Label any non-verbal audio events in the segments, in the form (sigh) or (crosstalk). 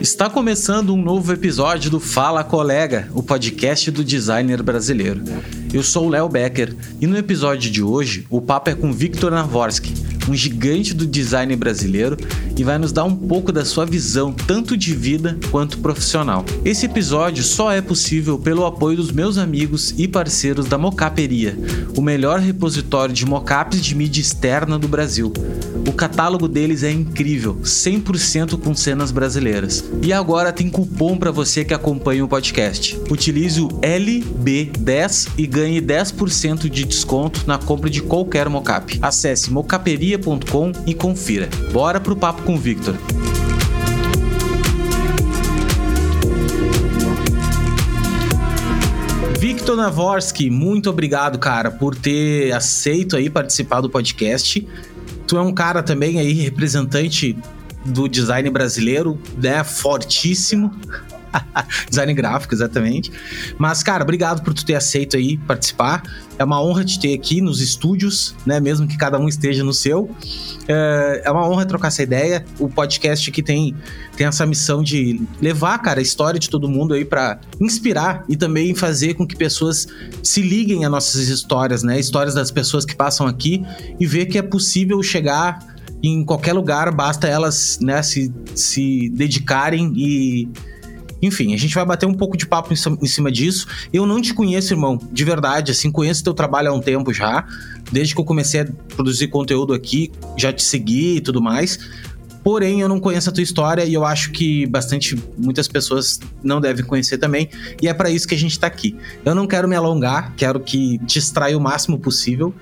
Está começando um novo episódio do Fala Colega, o podcast do designer brasileiro. Eu sou o Léo Becker e no episódio de hoje o papo é com Victor Navorsky, um gigante do design brasileiro e vai nos dar um pouco da sua visão, tanto de vida quanto profissional. Esse episódio só é possível pelo apoio dos meus amigos e parceiros da Mocaperia, o melhor repositório de mocaps de mídia externa do Brasil. O catálogo deles é incrível, 100% com cenas brasileiras. E agora tem cupom para você que acompanha o podcast. Utilize o LB10 e ganhe 10% de desconto na compra de qualquer mocap. Acesse mocaperia.com e confira. Bora pro papo com o Victor. Victor Navorsky, muito obrigado, cara, por ter aceito aí participar do podcast tu é um cara também aí, representante do design brasileiro, né? Fortíssimo. (laughs) design gráfico, exatamente. Mas, cara, obrigado por tu ter aceito aí participar. É uma honra te ter aqui nos estúdios, né? Mesmo que cada um esteja no seu. É, é uma honra trocar essa ideia. O podcast aqui tem, tem essa missão de levar, cara, a história de todo mundo aí para inspirar e também fazer com que pessoas se liguem a nossas histórias, né? Histórias das pessoas que passam aqui e ver que é possível chegar em qualquer lugar, basta elas né, se, se dedicarem e enfim, a gente vai bater um pouco de papo em cima disso. Eu não te conheço, irmão, de verdade, assim, conheço teu trabalho há um tempo já, desde que eu comecei a produzir conteúdo aqui, já te segui e tudo mais. Porém, eu não conheço a tua história e eu acho que bastante muitas pessoas não devem conhecer também, e é para isso que a gente tá aqui. Eu não quero me alongar, quero que te extraia o máximo possível,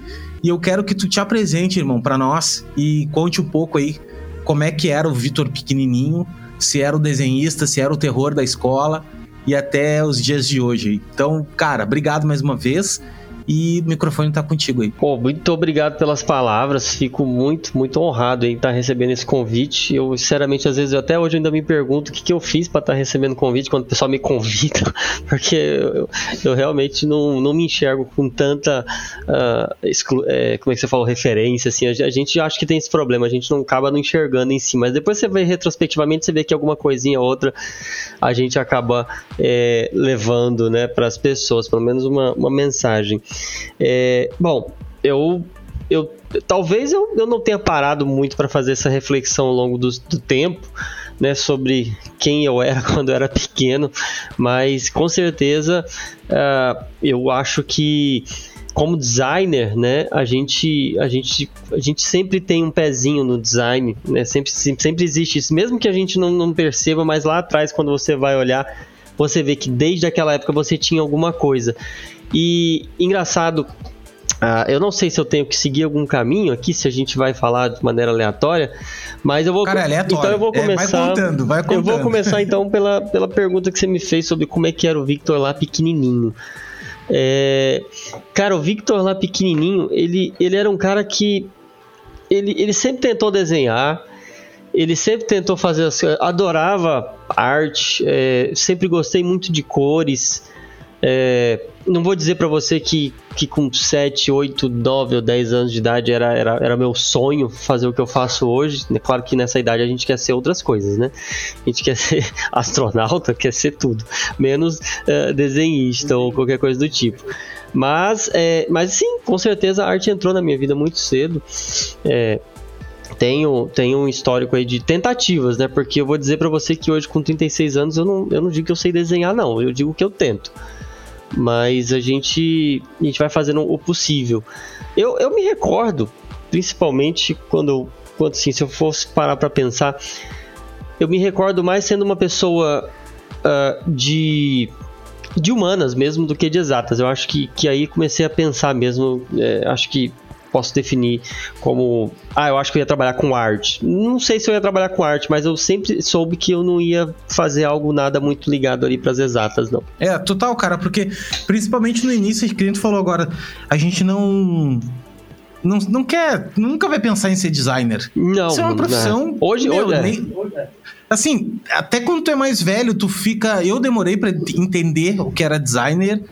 e eu quero que tu te apresente, irmão, para nós e conte um pouco aí como é que era o Vitor pequenininho, se era o desenhista, se era o terror da escola e até os dias de hoje. Então, cara, obrigado mais uma vez e o microfone tá contigo aí. Pô, muito obrigado pelas palavras. Fico muito, muito honrado em estar tá recebendo esse convite. Eu, sinceramente, às vezes, eu, até hoje ainda me pergunto o que, que eu fiz para estar tá recebendo convite quando o pessoal me (laughs) convida, porque eu, eu realmente não, não me enxergo com tanta. Uh, exclu, é, como é que você falou? Referência, assim. A, a, gente acha que tem esse problema, a gente não acaba não enxergando em si, mas depois você vê retrospectivamente, você vê que alguma coisinha ou outra a gente acaba é, levando né, para as pessoas, pelo menos uma, uma mensagem. É, bom, eu, eu talvez eu, eu não tenha parado muito para fazer essa reflexão ao longo do, do tempo. Né, sobre quem eu era (laughs) quando eu era pequeno, mas com certeza uh, eu acho que como designer, né, a gente, a gente, a gente sempre tem um pezinho no design, né, sempre, sempre existe isso, mesmo que a gente não, não perceba, mas lá atrás, quando você vai olhar, você vê que desde aquela época você tinha alguma coisa. E engraçado, uh, eu não sei se eu tenho que seguir algum caminho aqui, se a gente vai falar de maneira aleatória, mas eu vou. Cara, é aleatório. Então eu vou começar. É, vai contando, vai contando. Eu vou começar então (laughs) pela, pela pergunta que você me fez sobre como é que era o Victor lá pequenininho. É, cara, o Victor lá pequenininho, ele, ele era um cara que ele, ele sempre tentou desenhar, ele sempre tentou fazer, adorava arte, é, sempre gostei muito de cores. É, não vou dizer para você que, que com 7, 8, 9 ou 10 anos de idade era, era, era meu sonho fazer o que eu faço hoje. É claro que nessa idade a gente quer ser outras coisas, né? A gente quer (laughs) ser astronauta, quer ser tudo, menos uh, desenhista ou qualquer coisa do tipo. Mas, é, mas sim, com certeza a arte entrou na minha vida muito cedo. É, tenho, tenho um histórico aí de tentativas, né? Porque eu vou dizer para você que hoje, com 36 anos, eu não, eu não digo que eu sei desenhar, não. Eu digo que eu tento mas a gente, a gente vai fazendo o possível. Eu, eu me recordo, principalmente quando, quando assim, se eu fosse parar para pensar, eu me recordo mais sendo uma pessoa uh, de de humanas mesmo do que de exatas. Eu acho que, que aí comecei a pensar mesmo. É, acho que posso definir como. Ah, eu acho que eu ia trabalhar com arte. Não sei se eu ia trabalhar com arte, mas eu sempre soube que eu não ia fazer algo nada muito ligado ali para as exatas, não. É, total, cara, porque principalmente no início, a gente falou agora, a gente não. Não, não quer, nunca vai pensar em ser designer. Não. Isso é uma profissão. Não. Hoje, meu, hoje, é. nem, Assim, até quando tu é mais velho, tu fica. Eu demorei para entender o que era designer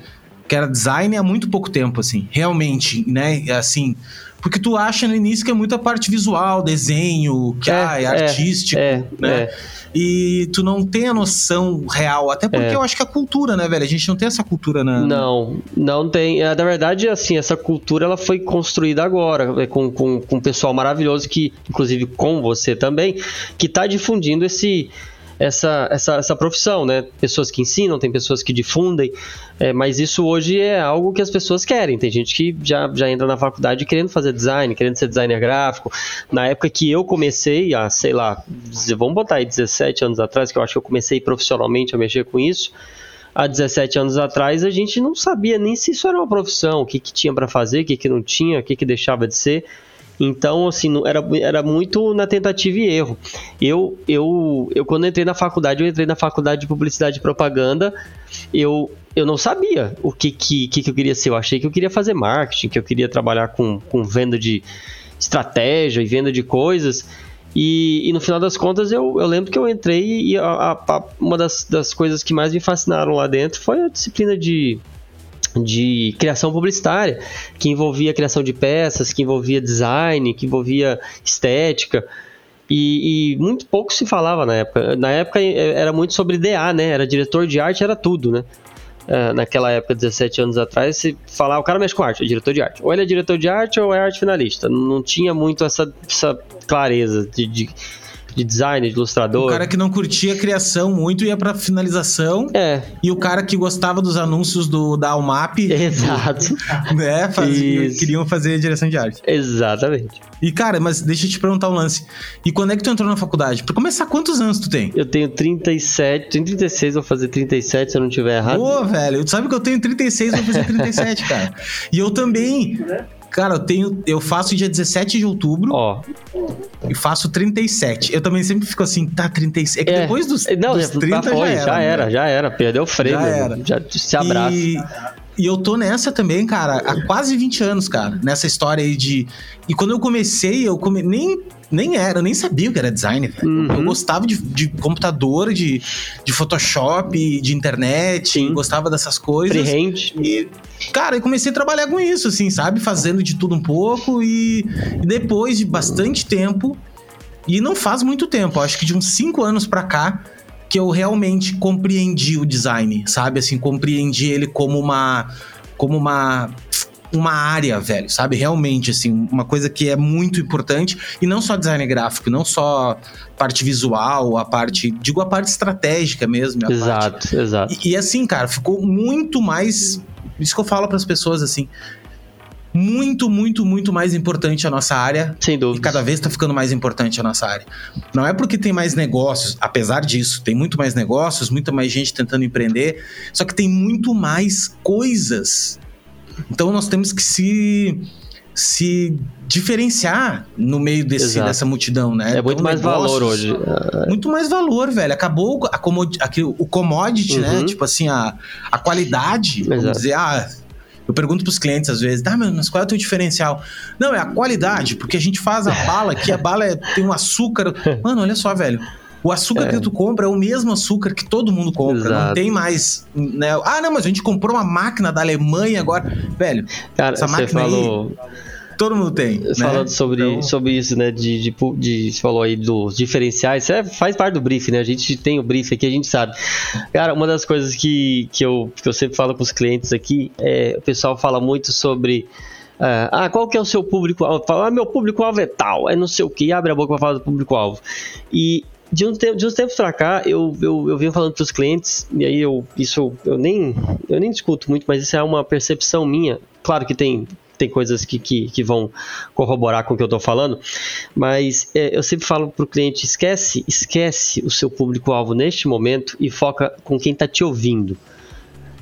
que era design há muito pouco tempo, assim, realmente, né? Assim, porque tu acha no início que é muita parte visual, desenho, que é, ah, é, é artístico, é, né? É. E tu não tem a noção real, até porque é. eu acho que a cultura, né, velho? A gente não tem essa cultura na. Não, não tem. Na verdade, assim, essa cultura ela foi construída agora, com, com, com um pessoal maravilhoso que, inclusive com você também, que tá difundindo esse essa, essa, essa profissão, né? Pessoas que ensinam, tem pessoas que difundem, é, mas isso hoje é algo que as pessoas querem. Tem gente que já, já entra na faculdade querendo fazer design, querendo ser designer gráfico. Na época que eu comecei, a, sei lá, vamos botar aí 17 anos atrás, que eu acho que eu comecei profissionalmente a mexer com isso, há 17 anos atrás a gente não sabia nem se isso era uma profissão, o que, que tinha para fazer, o que, que não tinha, o que, que deixava de ser. Então, assim, era, era muito na tentativa e erro. Eu, eu, eu, quando entrei na faculdade, eu entrei na faculdade de publicidade e propaganda, eu, eu não sabia o que, que, que eu queria ser. Eu achei que eu queria fazer marketing, que eu queria trabalhar com, com venda de estratégia e venda de coisas. E, e, no final das contas, eu, eu lembro que eu entrei e a, a, uma das, das coisas que mais me fascinaram lá dentro foi a disciplina de de criação publicitária, que envolvia criação de peças, que envolvia design, que envolvia estética. E, e, muito pouco se falava na época. Na época é, era muito sobre DA, né? Era diretor de arte, era tudo, né? É, naquela época, 17 anos atrás, se falar, o cara mexe com arte, é diretor de arte. Ou ele é diretor de arte ou é arte finalista. Não tinha muito essa, essa clareza de, de de design, de ilustrador. O cara que não curtia a criação muito ia pra finalização. É. E o cara que gostava dos anúncios do, da Almap. (laughs) Exato. Né, fazia, queriam fazer direção de arte. Exatamente. E, cara, mas deixa eu te perguntar um lance. E quando é que tu entrou na faculdade? Pra começar, quantos anos tu tem? Eu tenho 37, tenho 36, vou fazer 37 se eu não tiver errado. Pô, velho, tu sabe que eu tenho 36, vou fazer 37, cara. E eu também. Cara, eu tenho. Eu faço dia 17 de outubro. Ó. E faço 37. Eu também sempre fico assim, tá, 36. É que é. depois dos, Não, dos 30 tá foi, já, era, já era, né? já era. Perdeu o freio. Já era. Já se abraça. E... E eu tô nessa também, cara, há quase 20 anos, cara, nessa história aí de. E quando eu comecei, eu come... nem nem era, eu nem sabia o que era design, velho. Uhum. Eu gostava de, de computador, de, de Photoshop, de internet, gostava dessas coisas. Freehand. E, cara, eu comecei a trabalhar com isso, assim, sabe? Fazendo de tudo um pouco e, e depois de bastante tempo, e não faz muito tempo, acho que de uns 5 anos pra cá, que eu realmente compreendi o design, sabe? Assim, compreendi ele como uma como uma uma área, velho, sabe? Realmente, assim, uma coisa que é muito importante. E não só design gráfico, não só parte visual, a parte. Digo, a parte estratégica mesmo. exato, parte. exato. E, e, assim, cara, ficou muito mais. Isso que eu falo para as pessoas, assim. Muito, muito, muito mais importante a nossa área. Sem dúvida. E cada vez está ficando mais importante a nossa área. Não é porque tem mais negócios, apesar disso, tem muito mais negócios, muita mais gente tentando empreender, só que tem muito mais coisas então nós temos que se se diferenciar no meio desse, dessa multidão, né? É muito então, mais valor hoje. Muito mais valor, velho. Acabou a comod, o commodity, né? uhum. né? Tipo assim, a, a qualidade. Exato. Vamos dizer, ah, eu pergunto pros clientes às vezes, tá, mas qual é o teu diferencial? Não, é a qualidade, porque a gente faz a bala que a bala é, tem um açúcar. Mano, olha só, velho. O açúcar é. que tu compra é o mesmo açúcar que todo mundo compra. Exato. Não tem mais. Né? Ah, não, mas a gente comprou uma máquina da Alemanha agora. Velho, Cara, essa máquina falou... aí. Todo mundo tem. Né? Falando sobre, então... sobre isso, né? De, de, de, você falou aí dos diferenciais. Isso é, faz parte do briefing, né? A gente tem o briefing aqui, a gente sabe. Cara, uma das coisas que, que, eu, que eu sempre falo com os clientes aqui é o pessoal fala muito sobre. Uh, ah, qual que é o seu público-alvo? Fala, ah, meu público-alvo é tal, é não sei o que, abre a boca para falar do público-alvo. E de, um tempo, de uns tempos pra cá, eu, eu, eu venho falando pros clientes, e aí eu, isso eu nem, eu nem discuto muito, mas isso é uma percepção minha. Claro que tem, tem coisas que, que, que vão corroborar com o que eu tô falando, mas é, eu sempre falo pro cliente, esquece, esquece o seu público-alvo neste momento e foca com quem tá te ouvindo.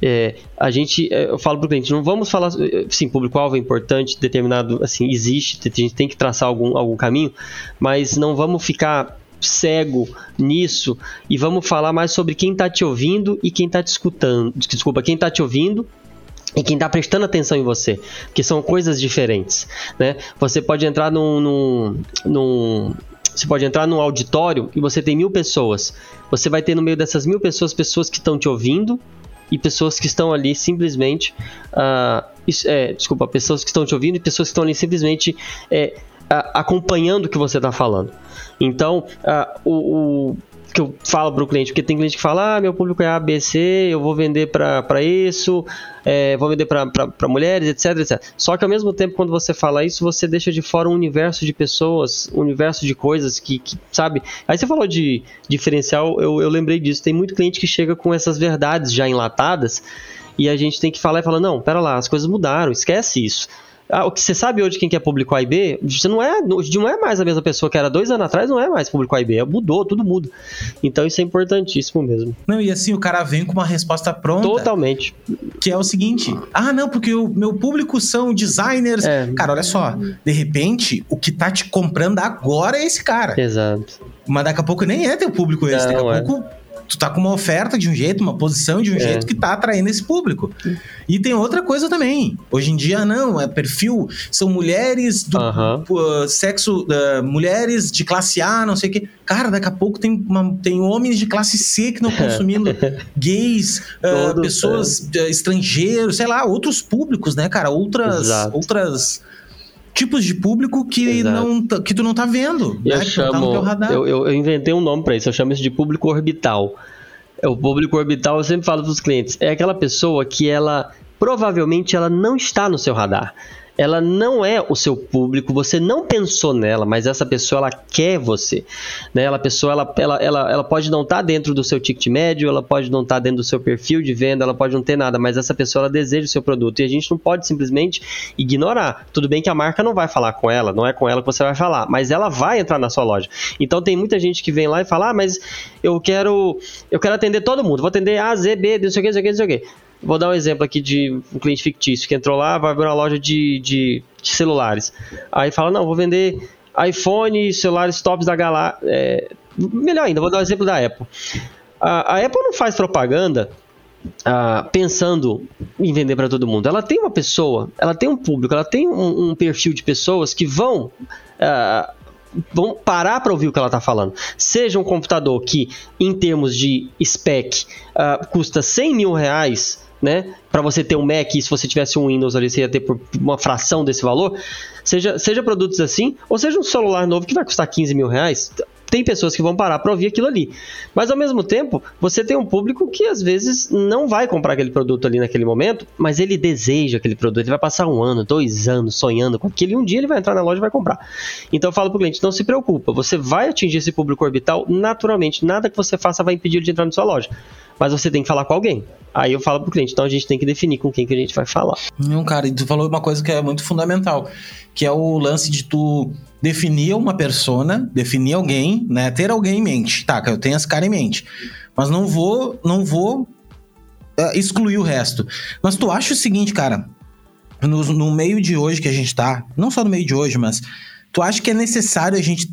É, a gente, é, eu falo para o cliente, não vamos falar, sim, público-alvo é importante, determinado, assim, existe, a gente tem que traçar algum, algum caminho, mas não vamos ficar cego nisso e vamos falar mais sobre quem está te ouvindo e quem está te escutando. Desculpa, quem está te ouvindo e quem está prestando atenção em você, que são coisas diferentes, né? Você pode entrar num, num, num você pode entrar num auditório e você tem mil pessoas. Você vai ter no meio dessas mil pessoas pessoas que estão te ouvindo e pessoas que estão ali simplesmente. Uh, é, desculpa, pessoas que estão te ouvindo e pessoas que estão ali simplesmente é, acompanhando o que você está falando. Então, uh, o, o que eu falo para o cliente, porque tem cliente que fala, ah, meu público é ABC, eu vou vender para isso, é, vou vender para mulheres, etc, etc. Só que ao mesmo tempo, quando você fala isso, você deixa de fora um universo de pessoas, um universo de coisas que, que sabe? Aí você falou de diferencial, eu, eu lembrei disso. Tem muito cliente que chega com essas verdades já enlatadas e a gente tem que falar e falar, não, pera lá, as coisas mudaram, esquece isso. Ah, o que você sabe hoje quem que é público A e B, você não é, não é mais a mesma pessoa que era dois anos atrás, não é mais público A e B, mudou, tudo muda. Então isso é importantíssimo mesmo. Não, e assim, o cara vem com uma resposta pronta. Totalmente. Que é o seguinte: ah, não, porque o meu público são designers. É. Cara, olha só, de repente, o que tá te comprando agora é esse cara. Exato. Mas daqui a pouco nem é teu público esse, não, daqui a é. pouco tu tá com uma oferta de um jeito, uma posição de um é. jeito que tá atraindo esse público. E tem outra coisa também. Hoje em dia, não, é perfil, são mulheres do uh, sexo, uh, mulheres de classe A, não sei o quê. Cara, daqui a pouco tem, uma, tem homens de classe C que não (laughs) consumindo, gays, uh, pessoas é. estrangeiros, sei lá, outros públicos, né, cara? Outras. Exato. outras tipos de público que, não, que tu não tá vendo. Eu né? chamo. Tá eu, eu, eu, inventei um nome para isso, eu chamo isso de público orbital. É o público orbital, eu sempre falo para os clientes, é aquela pessoa que ela provavelmente ela não está no seu radar ela não é o seu público, você não pensou nela, mas essa pessoa ela quer você. Né? Ela pessoa ela, ela, ela, ela pode não estar tá dentro do seu ticket médio, ela pode não estar tá dentro do seu perfil de venda, ela pode não ter nada, mas essa pessoa ela deseja o seu produto e a gente não pode simplesmente ignorar. Tudo bem que a marca não vai falar com ela, não é com ela que você vai falar, mas ela vai entrar na sua loja. Então tem muita gente que vem lá e fala: "Ah, mas eu quero eu quero atender todo mundo, vou atender A, Z, B, não sei o que, não sei o que, não sei o que". Vou dar um exemplo aqui de um cliente fictício que entrou lá, vai abrir uma loja de, de, de celulares. Aí fala, não, vou vender iPhone, celulares tops da Galáxia. É, melhor ainda, vou dar um exemplo da Apple. A, a Apple não faz propaganda ah, pensando em vender para todo mundo. Ela tem uma pessoa, ela tem um público, ela tem um, um perfil de pessoas que vão. Ah, vão parar para ouvir o que ela está falando. Seja um computador que, em termos de spec, uh, custa 100 mil reais né? Para você ter um Mac, se você tivesse um Windows ali, você ia ter por uma fração desse valor. Seja, seja produtos assim, ou seja um celular novo que vai custar 15 mil reais. Tem pessoas que vão parar para ouvir aquilo ali. Mas ao mesmo tempo, você tem um público que às vezes não vai comprar aquele produto ali naquele momento, mas ele deseja aquele produto. Ele vai passar um ano, dois anos sonhando com aquilo e um dia ele vai entrar na loja e vai comprar. Então eu falo pro cliente: não se preocupa, você vai atingir esse público orbital naturalmente. Nada que você faça vai impedir ele de entrar na sua loja mas você tem que falar com alguém. Aí eu falo pro cliente, então a gente tem que definir com quem que a gente vai falar. Não, cara, e tu falou uma coisa que é muito fundamental, que é o lance de tu definir uma persona, definir alguém, né, ter alguém em mente. Tá, eu tenho esse cara em mente, mas não vou, não vou uh, excluir o resto. Mas tu acha o seguinte, cara, no, no meio de hoje que a gente tá, não só no meio de hoje, mas tu acha que é necessário a gente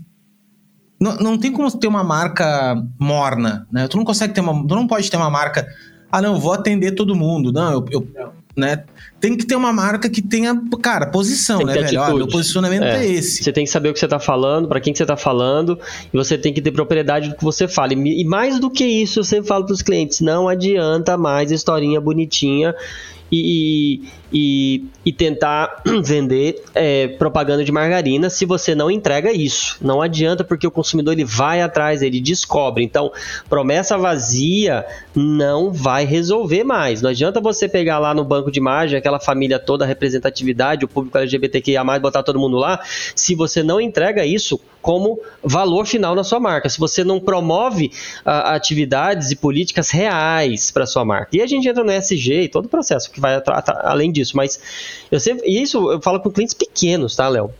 não, não tem como ter uma marca morna, né? Tu não consegue ter uma. Tu não pode ter uma marca. Ah, não, vou atender todo mundo. Não, eu. eu né? Tem que ter uma marca que tenha, cara, posição, né, velho? Ó, meu posicionamento é. é. esse. Você tem que saber o que você tá falando, para quem que você tá falando, e você tem que ter propriedade do que você fala. E, e mais do que isso, eu sempre falo pros clientes: não adianta mais historinha bonitinha e, e, e tentar (clears throat) vender é, propaganda de margarina se você não entrega isso. Não adianta porque o consumidor ele vai atrás, ele descobre. Então, promessa vazia não vai resolver mais. Não adianta você pegar lá no banco de imagem aquela família toda, a representatividade, o público LGBTQIA+, botar todo mundo lá, se você não entrega isso como valor final na sua marca. Se você não promove uh, atividades e políticas reais para sua marca. E a gente entra no SG e todo o processo que vai além disso. Mas eu sempre. E isso eu falo com clientes pequenos, tá, Léo?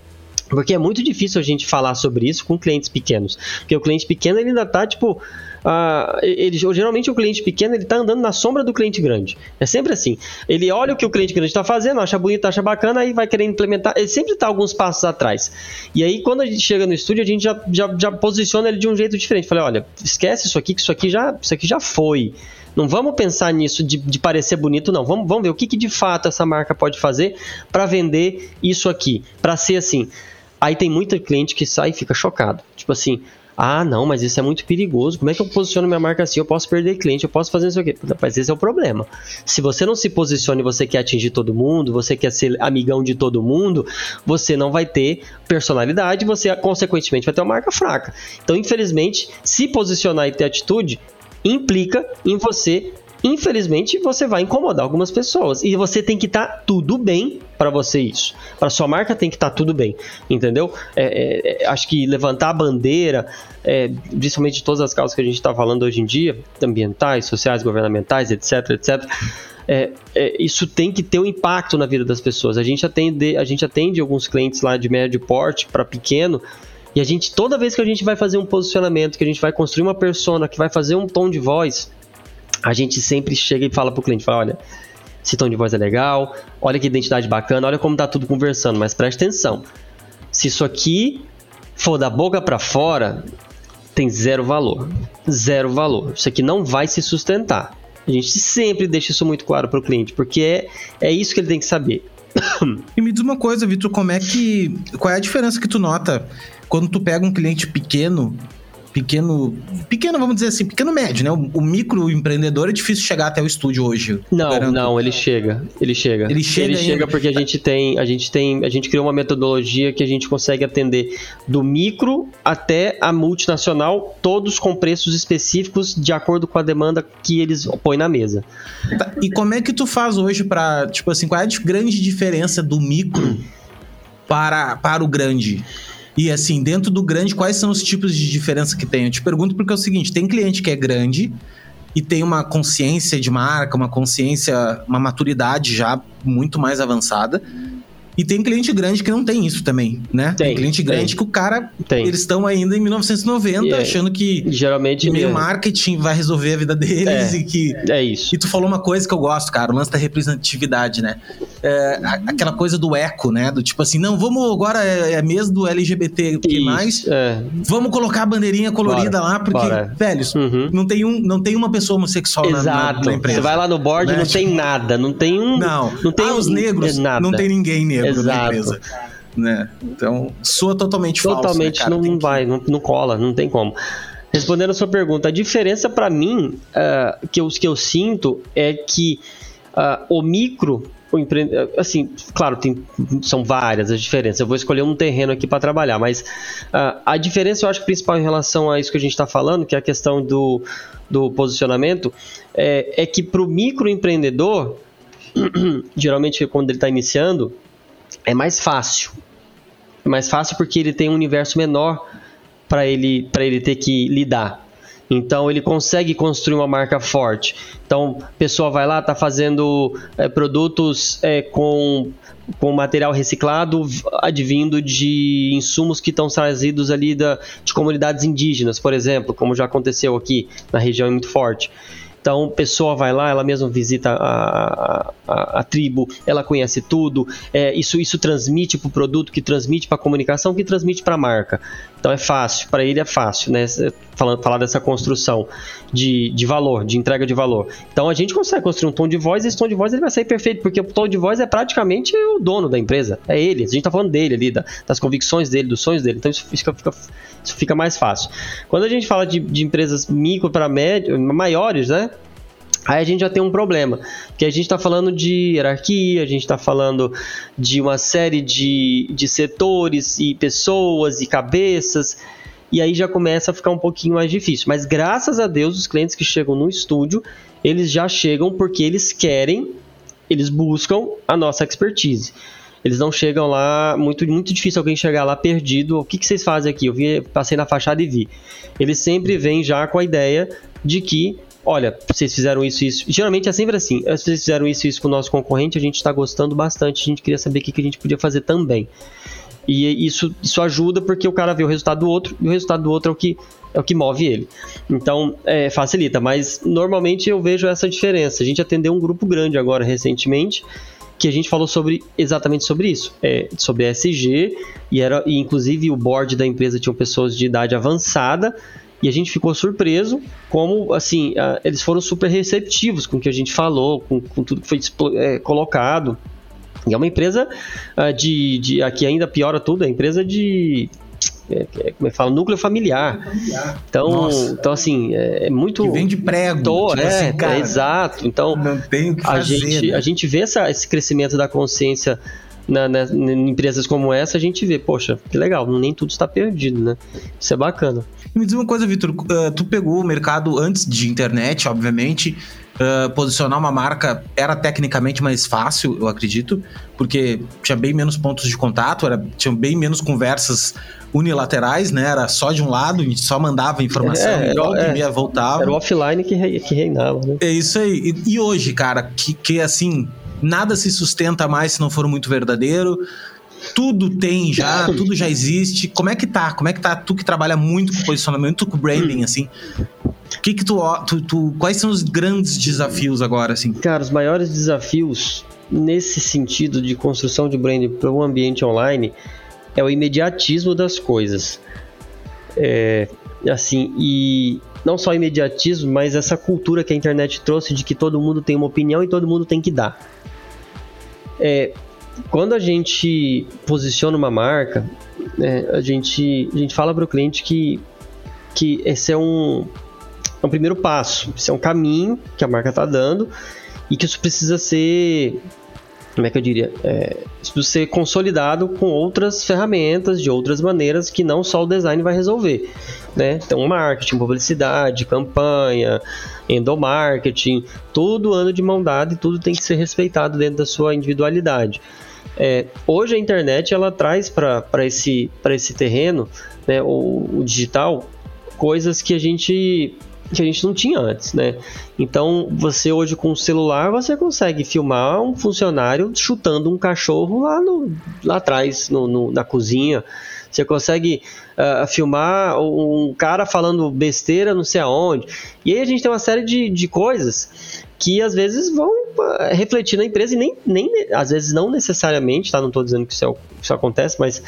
Porque é muito difícil a gente falar sobre isso com clientes pequenos. Porque o cliente pequeno ele ainda tá, tipo. Uh, ele, geralmente o cliente pequeno ele tá andando na sombra do cliente grande. É sempre assim. Ele olha o que o cliente grande está fazendo, acha bonito, acha bacana, aí vai querer implementar. Ele sempre está alguns passos atrás. E aí, quando a gente chega no estúdio, a gente já, já, já posiciona ele de um jeito diferente. Falei, olha, esquece isso aqui, que isso aqui já, isso aqui já foi. Não vamos pensar nisso de, de parecer bonito, não. Vamos, vamos ver o que, que de fato essa marca pode fazer para vender isso aqui, para ser assim. Aí tem muita cliente que sai e fica chocado. Tipo assim, Ah, não, mas isso é muito perigoso. Como é que eu posiciono minha marca assim? Eu posso perder cliente, eu posso fazer isso aqui. Mas esse é o problema. Se você não se posiciona e você quer atingir todo mundo, você quer ser amigão de todo mundo, você não vai ter personalidade, você consequentemente vai ter uma marca fraca. Então, infelizmente, se posicionar e ter atitude implica em você infelizmente você vai incomodar algumas pessoas e você tem que estar tá tudo bem para você isso. Para sua marca tem que estar tá tudo bem, entendeu? É, é, é, acho que levantar a bandeira, é, principalmente de todas as causas que a gente está falando hoje em dia, ambientais, sociais, governamentais, etc, etc. É, é, isso tem que ter um impacto na vida das pessoas. A gente atende, a gente atende alguns clientes lá de médio porte para pequeno e a gente toda vez que a gente vai fazer um posicionamento, que a gente vai construir uma persona, que vai fazer um tom de voz, a gente sempre chega e fala pro cliente, fala, olha, esse tom de voz é legal, olha que identidade bacana, olha como tá tudo conversando, mas preste atenção. Se isso aqui for da boca para fora, tem zero valor. Zero valor. Isso aqui não vai se sustentar. A gente sempre deixa isso muito claro para o cliente, porque é, é isso que ele tem que saber. E me diz uma coisa, Vitor, como é que. Qual é a diferença que tu nota quando tu pega um cliente pequeno pequeno, pequeno, vamos dizer assim, pequeno médio, né? O, o microempreendedor é difícil chegar até o estúdio hoje. Não, não, ele chega, ele chega. Ele chega, ele chega porque a gente tem, a gente tem, a gente criou uma metodologia que a gente consegue atender do micro até a multinacional, todos com preços específicos de acordo com a demanda que eles põem na mesa. Tá, e como é que tu faz hoje para, tipo assim, qual é a grande diferença do micro para, para o grande? E assim, dentro do grande, quais são os tipos de diferença que tem? Eu te pergunto porque é o seguinte: tem cliente que é grande e tem uma consciência de marca, uma consciência, uma maturidade já muito mais avançada. E tem cliente grande que não tem isso também, né? Tem, tem cliente grande tem. que o cara. Tem. Eles estão ainda em 1990 yeah. achando que. Geralmente. meio é. marketing vai resolver a vida deles é. e que. É isso. E tu falou uma coisa que eu gosto, cara, o lance da representatividade, né? É, aquela coisa do eco, né? Do tipo assim, não, vamos agora é, é mês do LGBT que mais. É. Vamos colocar a bandeirinha colorida Bora. lá, porque, Bora. velhos, uhum. não, tem um, não tem uma pessoa homossexual Exato. Na, na, na empresa. Você vai lá no board, né? não tem nada, não tem um. Não, não tem ah, um, os negros, nada. não tem ninguém negro Exato. empresa. Né? Então, soa totalmente, totalmente falso. Totalmente né, não, vai, não, não cola, não tem como. Respondendo a sua pergunta, a diferença para mim uh, que, eu, que eu sinto é que uh, o micro, o empre... assim, claro, tem, são várias as diferenças. Eu vou escolher um terreno aqui para trabalhar, mas uh, a diferença eu acho principal em relação a isso que a gente está falando, que é a questão do, do posicionamento, é, é que para o microempreendedor, (clears throat) geralmente quando ele está iniciando, é mais fácil. É mais fácil porque ele tem um universo menor para ele, ele ter que lidar. Então ele consegue construir uma marca forte. Então a pessoa vai lá, está fazendo é, produtos é, com, com material reciclado advindo de insumos que estão trazidos ali da, de comunidades indígenas, por exemplo, como já aconteceu aqui na região é muito forte. Então, pessoa vai lá, ela mesma visita a, a, a tribo, ela conhece tudo. É, isso, isso transmite para o produto, que transmite para a comunicação, que transmite para a marca. Então, é fácil, para ele é fácil, né? Falando, falar dessa construção de, de valor, de entrega de valor. Então, a gente consegue construir um tom de voz e esse tom de voz ele vai sair perfeito, porque o tom de voz é praticamente o dono da empresa, é ele. A gente está falando dele ali, da, das convicções dele, dos sonhos dele. Então, isso fica, fica, isso fica mais fácil. Quando a gente fala de, de empresas micro para médio, maiores, né? Aí a gente já tem um problema, que a gente está falando de hierarquia, a gente está falando de uma série de, de setores e pessoas e cabeças, e aí já começa a ficar um pouquinho mais difícil. Mas graças a Deus, os clientes que chegam no estúdio, eles já chegam porque eles querem, eles buscam a nossa expertise. Eles não chegam lá, muito, muito difícil alguém chegar lá perdido. O que, que vocês fazem aqui? Eu vi, passei na fachada e vi. Eles sempre vêm já com a ideia de que olha, vocês fizeram isso isso. Geralmente é sempre assim. Vocês fizeram isso isso com o nosso concorrente, a gente está gostando bastante, a gente queria saber o que, que a gente podia fazer também. E isso, isso ajuda porque o cara vê o resultado do outro e o resultado do outro é o que, é o que move ele. Então, é, facilita. Mas normalmente eu vejo essa diferença. A gente atendeu um grupo grande agora recentemente que a gente falou sobre exatamente sobre isso, é, sobre SG e era e inclusive o board da empresa tinha pessoas de idade avançada e a gente ficou surpreso como, assim, eles foram super receptivos com o que a gente falou, com, com tudo que foi é, colocado. E é uma empresa uh, de, de. Aqui ainda piora tudo, é empresa de. é, é, como é que fala? Núcleo familiar. Então, então assim, é, é muito. Que vem de prego. Tô, tipo é, assim, cara, exato. Então, não tem o que a fazer, gente, né? a gente vê essa, esse crescimento da consciência na, na, em empresas como essa, a gente vê, poxa, que legal, nem tudo está perdido, né? Isso é bacana. Me diz uma coisa, Vitor, uh, tu pegou o mercado antes de internet, obviamente. Uh, posicionar uma marca era tecnicamente mais fácil, eu acredito, porque tinha bem menos pontos de contato, era, tinha bem menos conversas unilaterais, né? Era só de um lado, a gente só mandava informação É, e era- e meia voltava. Era o offline que, re- que reinava, né? É isso aí. E, e hoje, cara, que, que assim, nada se sustenta mais se não for muito verdadeiro. Tudo tem já, tudo já existe. Como é que tá? Como é que tá tu que trabalha muito com posicionamento, com branding, assim? O que que tu, tu, tu- quais são os grandes desafios agora, assim? Cara, os maiores desafios nesse sentido de construção de brand para o ambiente online é o imediatismo das coisas. É, assim, e não só imediatismo, mas essa cultura que a internet trouxe de que todo mundo tem uma opinião e todo mundo tem que dar. É, quando a gente posiciona uma marca, né, a, gente, a gente fala para o cliente que, que esse é um, é um primeiro passo, esse é um caminho que a marca está dando e que isso precisa ser, como é que eu diria, é, isso precisa ser consolidado com outras ferramentas, de outras maneiras que não só o design vai resolver, né? Então, marketing, publicidade, campanha, endomarketing, tudo ando de mão dada e tudo tem que ser respeitado dentro da sua individualidade. É, hoje a internet ela traz para esse, esse terreno, né, o, o digital, coisas que a gente que a gente não tinha antes, né? Então, você hoje com o celular, você consegue filmar um funcionário chutando um cachorro lá, no, lá atrás, no, no- na cozinha. Você consegue ah, filmar um cara falando besteira não sei aonde. E aí a gente tem uma série de, de coisas que às vezes vão ah, refletir na empresa e nem, nem às vezes não necessariamente, tá? Não estou dizendo que isso, é isso acontece, mas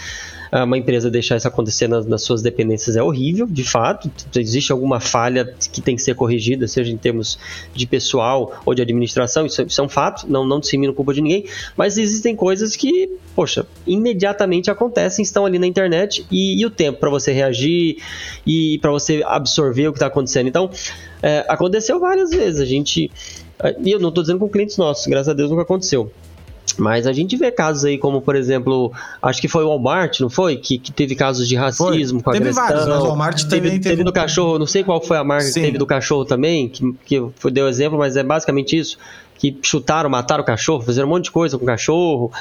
uma empresa deixar isso acontecer nas, nas suas dependências é horrível, de fato. Existe alguma falha que tem que ser corrigida, seja em termos de pessoal ou de administração, isso, é- isso é um fato, não, não culpa de ninguém, mas existem coisas que, poxa, imediatamente acontecem, estão ali na internet e, e o tempo para você reagir e para você absorver o que está acontecendo. Então, é, aconteceu várias vezes, a gente. E eu não estou dizendo com clientes nossos, graças a Deus nunca aconteceu. Mas a gente vê casos aí, como por exemplo, acho que foi o Walmart, não foi? Que, que teve casos de racismo com Teve agressão. vários, mas o Walmart teve, também teve, teve do cachorro, não sei qual foi a marca Sim. que teve do cachorro também, que, que foi, deu exemplo, mas é basicamente isso. Que chutaram, mataram o cachorro, fizeram um monte de coisa com o cachorro.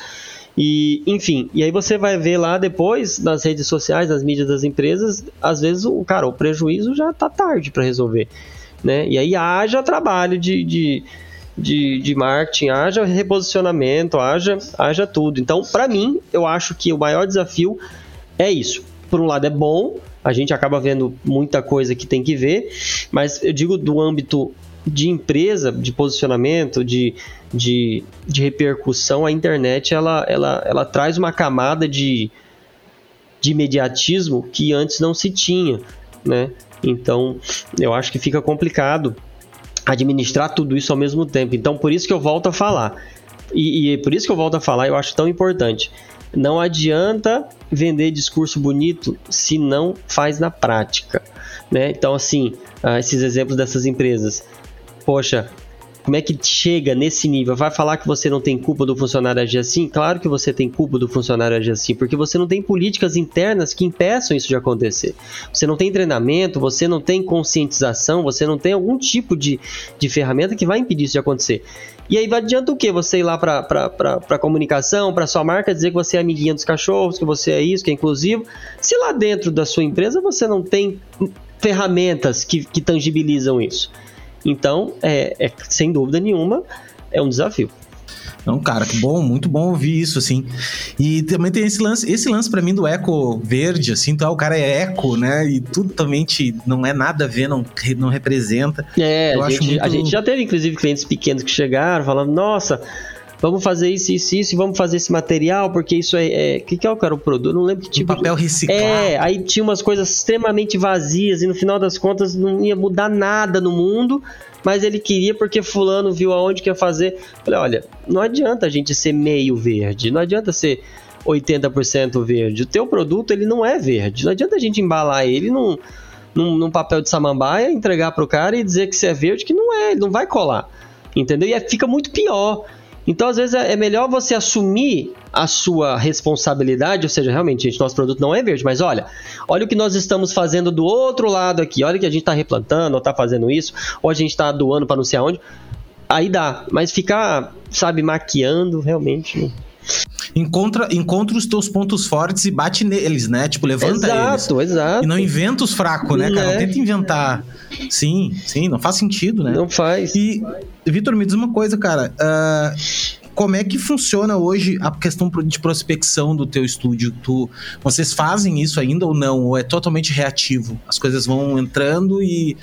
E, enfim, e aí você vai ver lá depois, nas redes sociais, nas mídias das empresas, às vezes o cara, o prejuízo já tá tarde para resolver. Né? E aí haja trabalho de, de, de, de marketing, haja reposicionamento, haja, haja tudo. Então, para mim, eu acho que o maior desafio é isso. Por um lado, é bom, a gente acaba vendo muita coisa que tem que ver, mas eu digo do âmbito de empresa, de posicionamento, de, de, de repercussão, a internet ela, ela, ela traz uma camada de, de imediatismo que antes não se tinha, né? Então, eu acho que fica complicado administrar tudo isso ao mesmo tempo. Então, por isso que eu volto a falar. E, e por isso que eu volto a falar, eu acho tão importante. Não adianta vender discurso bonito se não faz na prática. Né? Então, assim, ah, esses exemplos dessas empresas. Poxa, como é que chega nesse nível? Vai falar que você não tem culpa do funcionário agir assim? Claro que você tem culpa do funcionário agir assim, porque você não tem políticas internas que impeçam isso de acontecer. Você não tem treinamento, você não tem conscientização, você não tem algum tipo de, de ferramenta que vai impedir isso de acontecer. E aí vai adianta o que? Você ir lá para a comunicação, para sua marca, dizer que você é amiguinha dos cachorros, que você é isso, que é inclusivo. Se lá dentro da sua empresa você não tem ferramentas que, que tangibilizam isso. Então, é, é, sem dúvida nenhuma, é um desafio. Não, cara, que bom, muito bom ouvir isso, assim. E também tem esse lance, esse lance para mim do eco verde, assim, então o cara é eco, né? E tudo também te, não é nada a ver, não, não representa. É, Eu a acho gente, muito- a gente já teve, inclusive, clientes pequenos que chegaram falando, nossa, vamos fazer isso, isso, isso, e vamos fazer esse material, porque isso é. O que, que é o cara o produto? Não lembro que Tipo de- papel reciclado. É, aí tinha umas coisas extremamente vazias e no final das contas não ia mudar nada no mundo, mas ele queria porque fulano viu aonde que ia fazer. Falei, olha, não adianta a gente ser meio verde, não adianta ser 80% verde. O teu produto ele não é verde. Não adianta a gente embalar ele num, num, num papel de samambaia, entregar para o cara e dizer que você é verde, que não é, ele não vai colar. Entendeu? E fica muito pior. Então, às vezes, é, é melhor você assumir a sua responsabilidade, ou seja, realmente, gente, nosso produto não é verde, mas olha, olha o que nós estamos fazendo do outro lado aqui, olha que a gente está replantando, ou está fazendo isso, ou a gente está doando para não sei aonde. Aí dá, mas ficar, sabe, maquiando, realmente. Encontra, encontra os teus pontos fortes e bate neles, né? Tipo, levanta exato, eles. Exato, exato. E não inventa os fracos, né, cara? Não, não é. tenta inventar. Sim, sim, não faz sentido, né? Não faz. E, Vitor, me diz uma coisa, cara. Uh, como é que funciona hoje a questão de prospecção do teu estúdio? Tu, vocês fazem isso ainda ou não? Ou é totalmente reativo? As coisas vão entrando e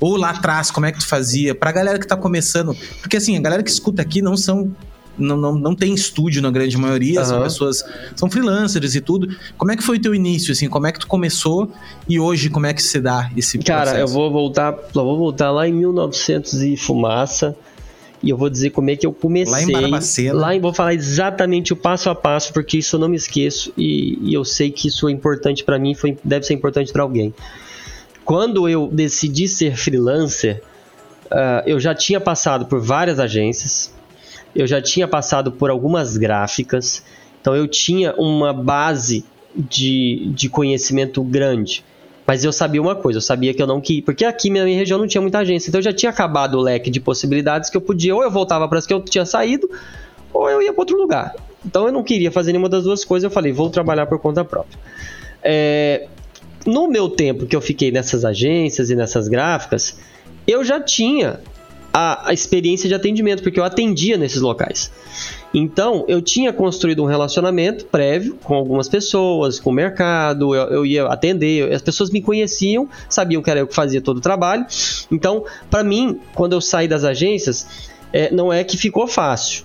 ou lá atrás, como é que tu fazia? Pra galera que tá começando. Porque assim, a galera que escuta aqui não são não, não, não tem estúdio na grande maioria, uhum. são pessoas, são freelancers e tudo. Como é que foi o teu início, assim? Como é que tu começou e hoje como é que se dá esse Cara, processo? eu vou voltar, eu vou voltar lá em 1900 e fumaça e eu vou dizer como é que eu comecei. Lá em Barbacena. Lá em, vou falar exatamente o passo a passo, porque isso eu não me esqueço e, e eu sei que isso é importante para mim, foi, deve ser importante para alguém. Quando eu decidi ser freelancer, uh, eu já tinha passado por várias agências, eu já tinha passado por algumas gráficas, então eu tinha uma base de, de conhecimento grande. Mas eu sabia uma coisa, eu sabia que eu não queria, porque aqui na minha região não tinha muita agência, então eu já tinha acabado o leque de possibilidades que eu podia, ou eu voltava para as que eu tinha saído, ou eu ia para outro lugar. Então eu não queria fazer nenhuma das duas coisas, eu falei, vou trabalhar por conta própria. É, no meu tempo que eu fiquei nessas agências e nessas gráficas, eu já tinha a, a experiência de atendimento, porque eu atendia nesses locais. Então, eu tinha construído um relacionamento prévio com algumas pessoas, com o mercado, eu, eu ia atender, as pessoas me conheciam, sabiam que era eu que fazia todo o trabalho. Então, para mim, quando eu saí das agências, é, não é que ficou fácil,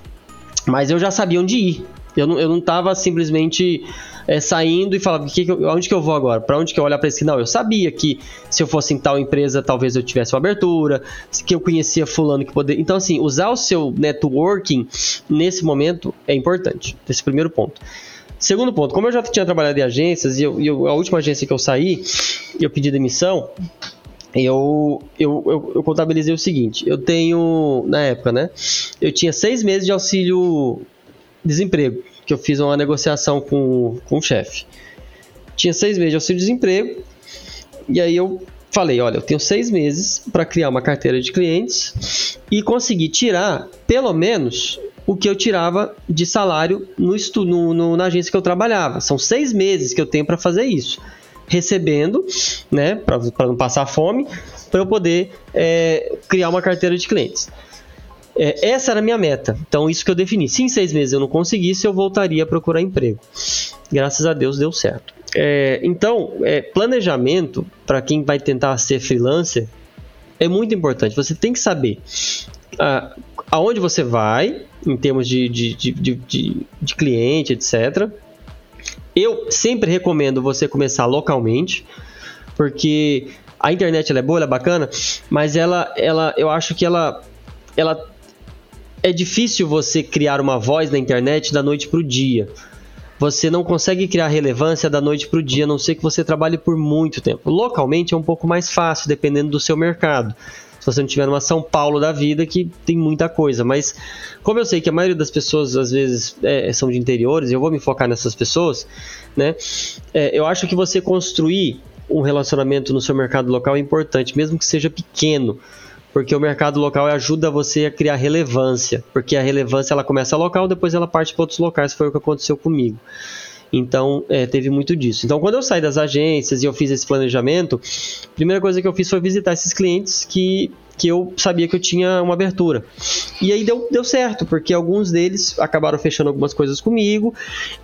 mas eu já sabia onde ir. Eu não, eu não simplesmente é, saindo e falava, que onde que eu vou agora? Para onde que eu olhar para esse? Não, eu sabia que se eu fosse em tal empresa, talvez eu tivesse uma abertura, que eu conhecia fulano que poderia. Então, assim, usar o seu networking nesse momento é importante. Esse primeiro ponto. Segundo ponto, como eu já tinha trabalhado em agências e eu, eu, a última agência que eu saí, eu pedi demissão, eu, eu, eu, eu, contabilizei o seguinte: eu tenho, na época, né? Eu tinha seis meses de auxílio desemprego, que eu fiz uma negociação com, com o chefe. Tinha seis meses de auxílio-desemprego, e aí eu falei: olha, eu tenho seis meses para criar uma carteira de clientes e conseguir tirar pelo menos o que eu tirava de salário no, no, no na agência que eu trabalhava. São seis meses que eu tenho para fazer isso, recebendo, né, para não passar fome, para eu poder é, criar uma carteira de clientes. É, essa era a minha meta. Então, isso que eu defini. Se em seis meses eu não conseguisse, eu voltaria a procurar emprego. Graças a Deus deu certo. É, então, é, planejamento para quem vai tentar ser freelancer é muito importante. Você tem que saber ah, aonde você vai, em termos de, de, de, de, cliente, etc. Eu sempre recomendo você começar localmente, porque a internet ela é boa, ela é bacana, mas ela, ela, eu acho que ela, ela é difícil você criar uma voz na internet da noite para o dia. Você não consegue criar relevância da noite para o dia, a não ser que você trabalhe por muito tempo. Localmente é um pouco mais fácil, dependendo do seu mercado. Se você não tiver uma São Paulo da vida, que tem muita coisa. Mas, como eu sei que a maioria das pessoas, às vezes, é, são de interiores, eu vou me focar nessas pessoas, né? É, eu acho que você construir um relacionamento no seu mercado local é importante, mesmo que seja pequeno porque o mercado local ajuda você a criar relevância, porque a relevância ela começa local, depois ela parte para outros locais, foi o que aconteceu comigo. Então, é, teve muito disso. Então, quando eu saí das agências e eu fiz esse planejamento, a primeira coisa que eu fiz foi visitar esses clientes que que eu sabia que eu tinha uma abertura. E aí deu, deu certo, porque alguns deles acabaram fechando algumas coisas comigo.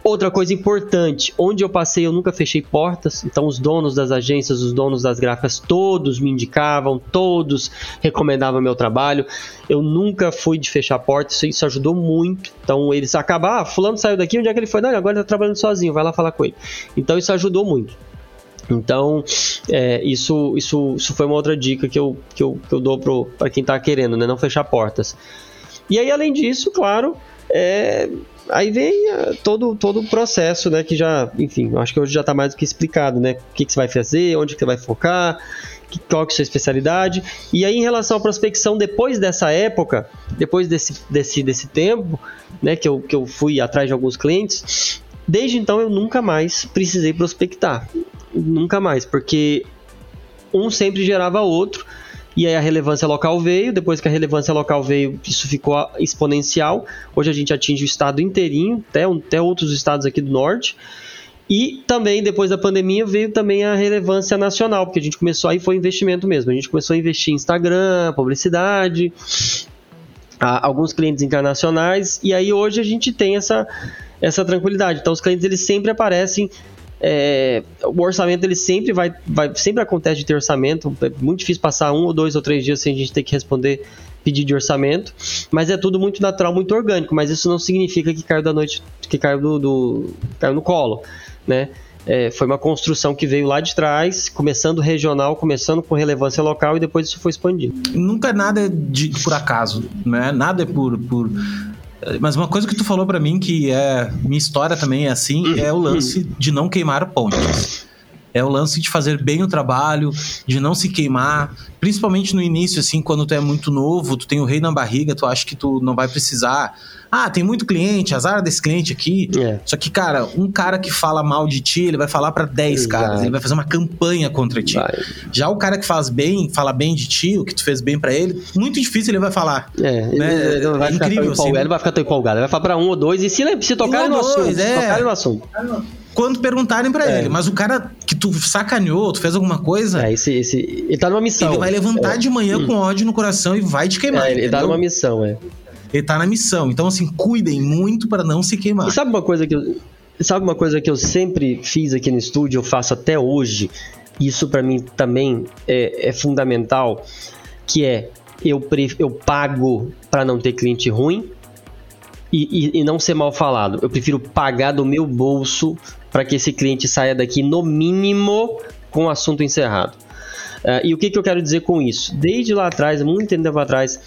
Outra coisa importante, onde eu passei eu nunca fechei portas, então os donos das agências, os donos das gráficas, todos me indicavam, todos recomendavam meu trabalho. Eu nunca fui de fechar portas, isso, isso ajudou muito. Então eles acabaram, ah, fulano saiu daqui, onde é que ele foi? Não, agora ele tá trabalhando sozinho, vai lá falar com ele. Então isso ajudou muito. Então, é, isso, isso, isso foi uma outra dica que eu, que eu, que eu dou para quem está querendo, né? Não fechar portas. E aí, além disso, claro, é, aí vem uh, todo, todo o processo, né? Que já, enfim, acho que hoje já está mais do que explicado, né? O que, que você vai fazer, onde que você vai focar, que, qual que é a sua especialidade. E aí, em relação à prospecção, depois dessa época, depois desse, desse, desse tempo, né? Que eu, que eu fui atrás de alguns clientes, desde então eu nunca mais precisei prospectar. Nunca mais, porque um sempre gerava outro e aí a relevância local veio, depois que a relevância local veio, isso ficou exponencial. Hoje a gente atinge o estado inteirinho, até, até outros estados aqui do norte. E também, depois da pandemia, veio também a relevância nacional, porque a gente começou aí, foi investimento mesmo. A gente começou a investir em Instagram, publicidade, alguns clientes internacionais, e aí hoje a gente tem essa, essa tranquilidade. Então, os clientes eles sempre aparecem é, o orçamento ele sempre vai, vai, sempre acontece de ter orçamento. É muito difícil passar um ou dois ou três dias sem a gente ter que responder pedido de orçamento, mas é tudo muito natural, muito orgânico. Mas isso não significa que caiu da noite, que caiu do, do caiu no colo, né? É, foi uma construção que veio lá de trás, começando regional, começando com relevância local e depois isso foi expandindo. Nunca nada é de, por acaso, né? Nada é por, por mas uma coisa que tu falou para mim que é minha história também é assim, é o lance de não queimar pontes. É o lance de fazer bem o trabalho, de não se queimar, principalmente no início, assim, quando tu é muito novo, tu tem o rei na barriga, tu acha que tu não vai precisar ah, tem muito cliente, azar desse cliente aqui. É. Só que, cara, um cara que fala mal de ti, ele vai falar para 10 caras, ele vai fazer uma campanha contra ti. Vai. Já o cara que faz bem, fala bem de ti, o que tu fez bem para ele, muito difícil ele vai falar. É, né? ele, vai é incrível, assim. Ele vai ficar tão empolgado, ele vai falar pra um ou dois, e se, se tocar no assunto, é. tocar no assunto quando perguntarem para é. ele. Mas o cara que tu sacaneou, tu fez alguma coisa. É, esse, esse, ele tá numa missão. Ele vai levantar é. de manhã hum. com ódio no coração e vai te queimar. É, ele, ele tá numa missão, é ele tá na missão. Então, assim, cuidem muito para não se queimar. E sabe uma coisa que eu, sabe uma coisa que eu sempre fiz aqui no estúdio, eu faço até hoje, isso para mim também é, é, fundamental, que é eu, eu pago para não ter cliente ruim e, e, e, não ser mal falado. Eu prefiro pagar do meu bolso para que esse cliente saia daqui no mínimo com o assunto encerrado. Uh, e o que, que eu quero dizer com isso? Desde lá atrás, muito tempo atrás,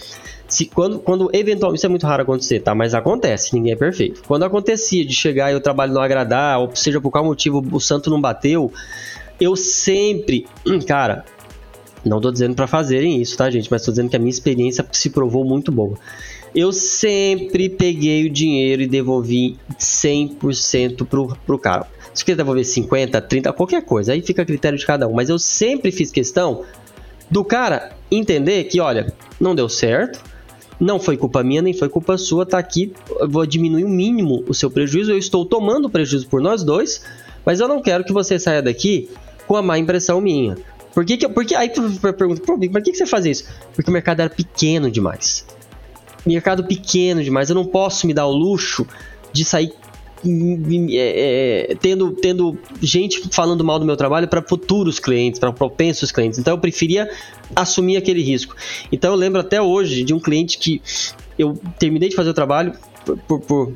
se quando, quando eventualmente, isso é muito raro acontecer, tá? Mas acontece, ninguém é perfeito. Quando acontecia de chegar e o trabalho não agradar, ou seja por qual motivo o santo não bateu, eu sempre, (clears throat) cara, não tô dizendo para fazerem isso, tá, gente? Mas tô dizendo que a minha experiência se provou muito boa. Eu sempre peguei o dinheiro e devolvi 100% pro, pro cara. Se quiser devolver 50, 30, qualquer coisa, aí fica a critério de cada um. Mas eu sempre fiz questão do cara entender que, olha, não deu certo, não foi culpa minha, nem foi culpa sua, tá aqui, eu vou diminuir o mínimo o seu prejuízo, eu estou tomando prejuízo por nós dois, mas eu não quero que você saia daqui com a má impressão minha. Por que, que porque aí tu pergunta, por que, que você faz isso? Porque o mercado era pequeno demais. Mercado pequeno demais, eu não posso me dar o luxo de sair é, é, tendo, tendo gente falando mal do meu trabalho para futuros clientes, para propensos clientes. Então eu preferia assumir aquele risco. Então eu lembro até hoje de um cliente que eu terminei de fazer o trabalho por, por,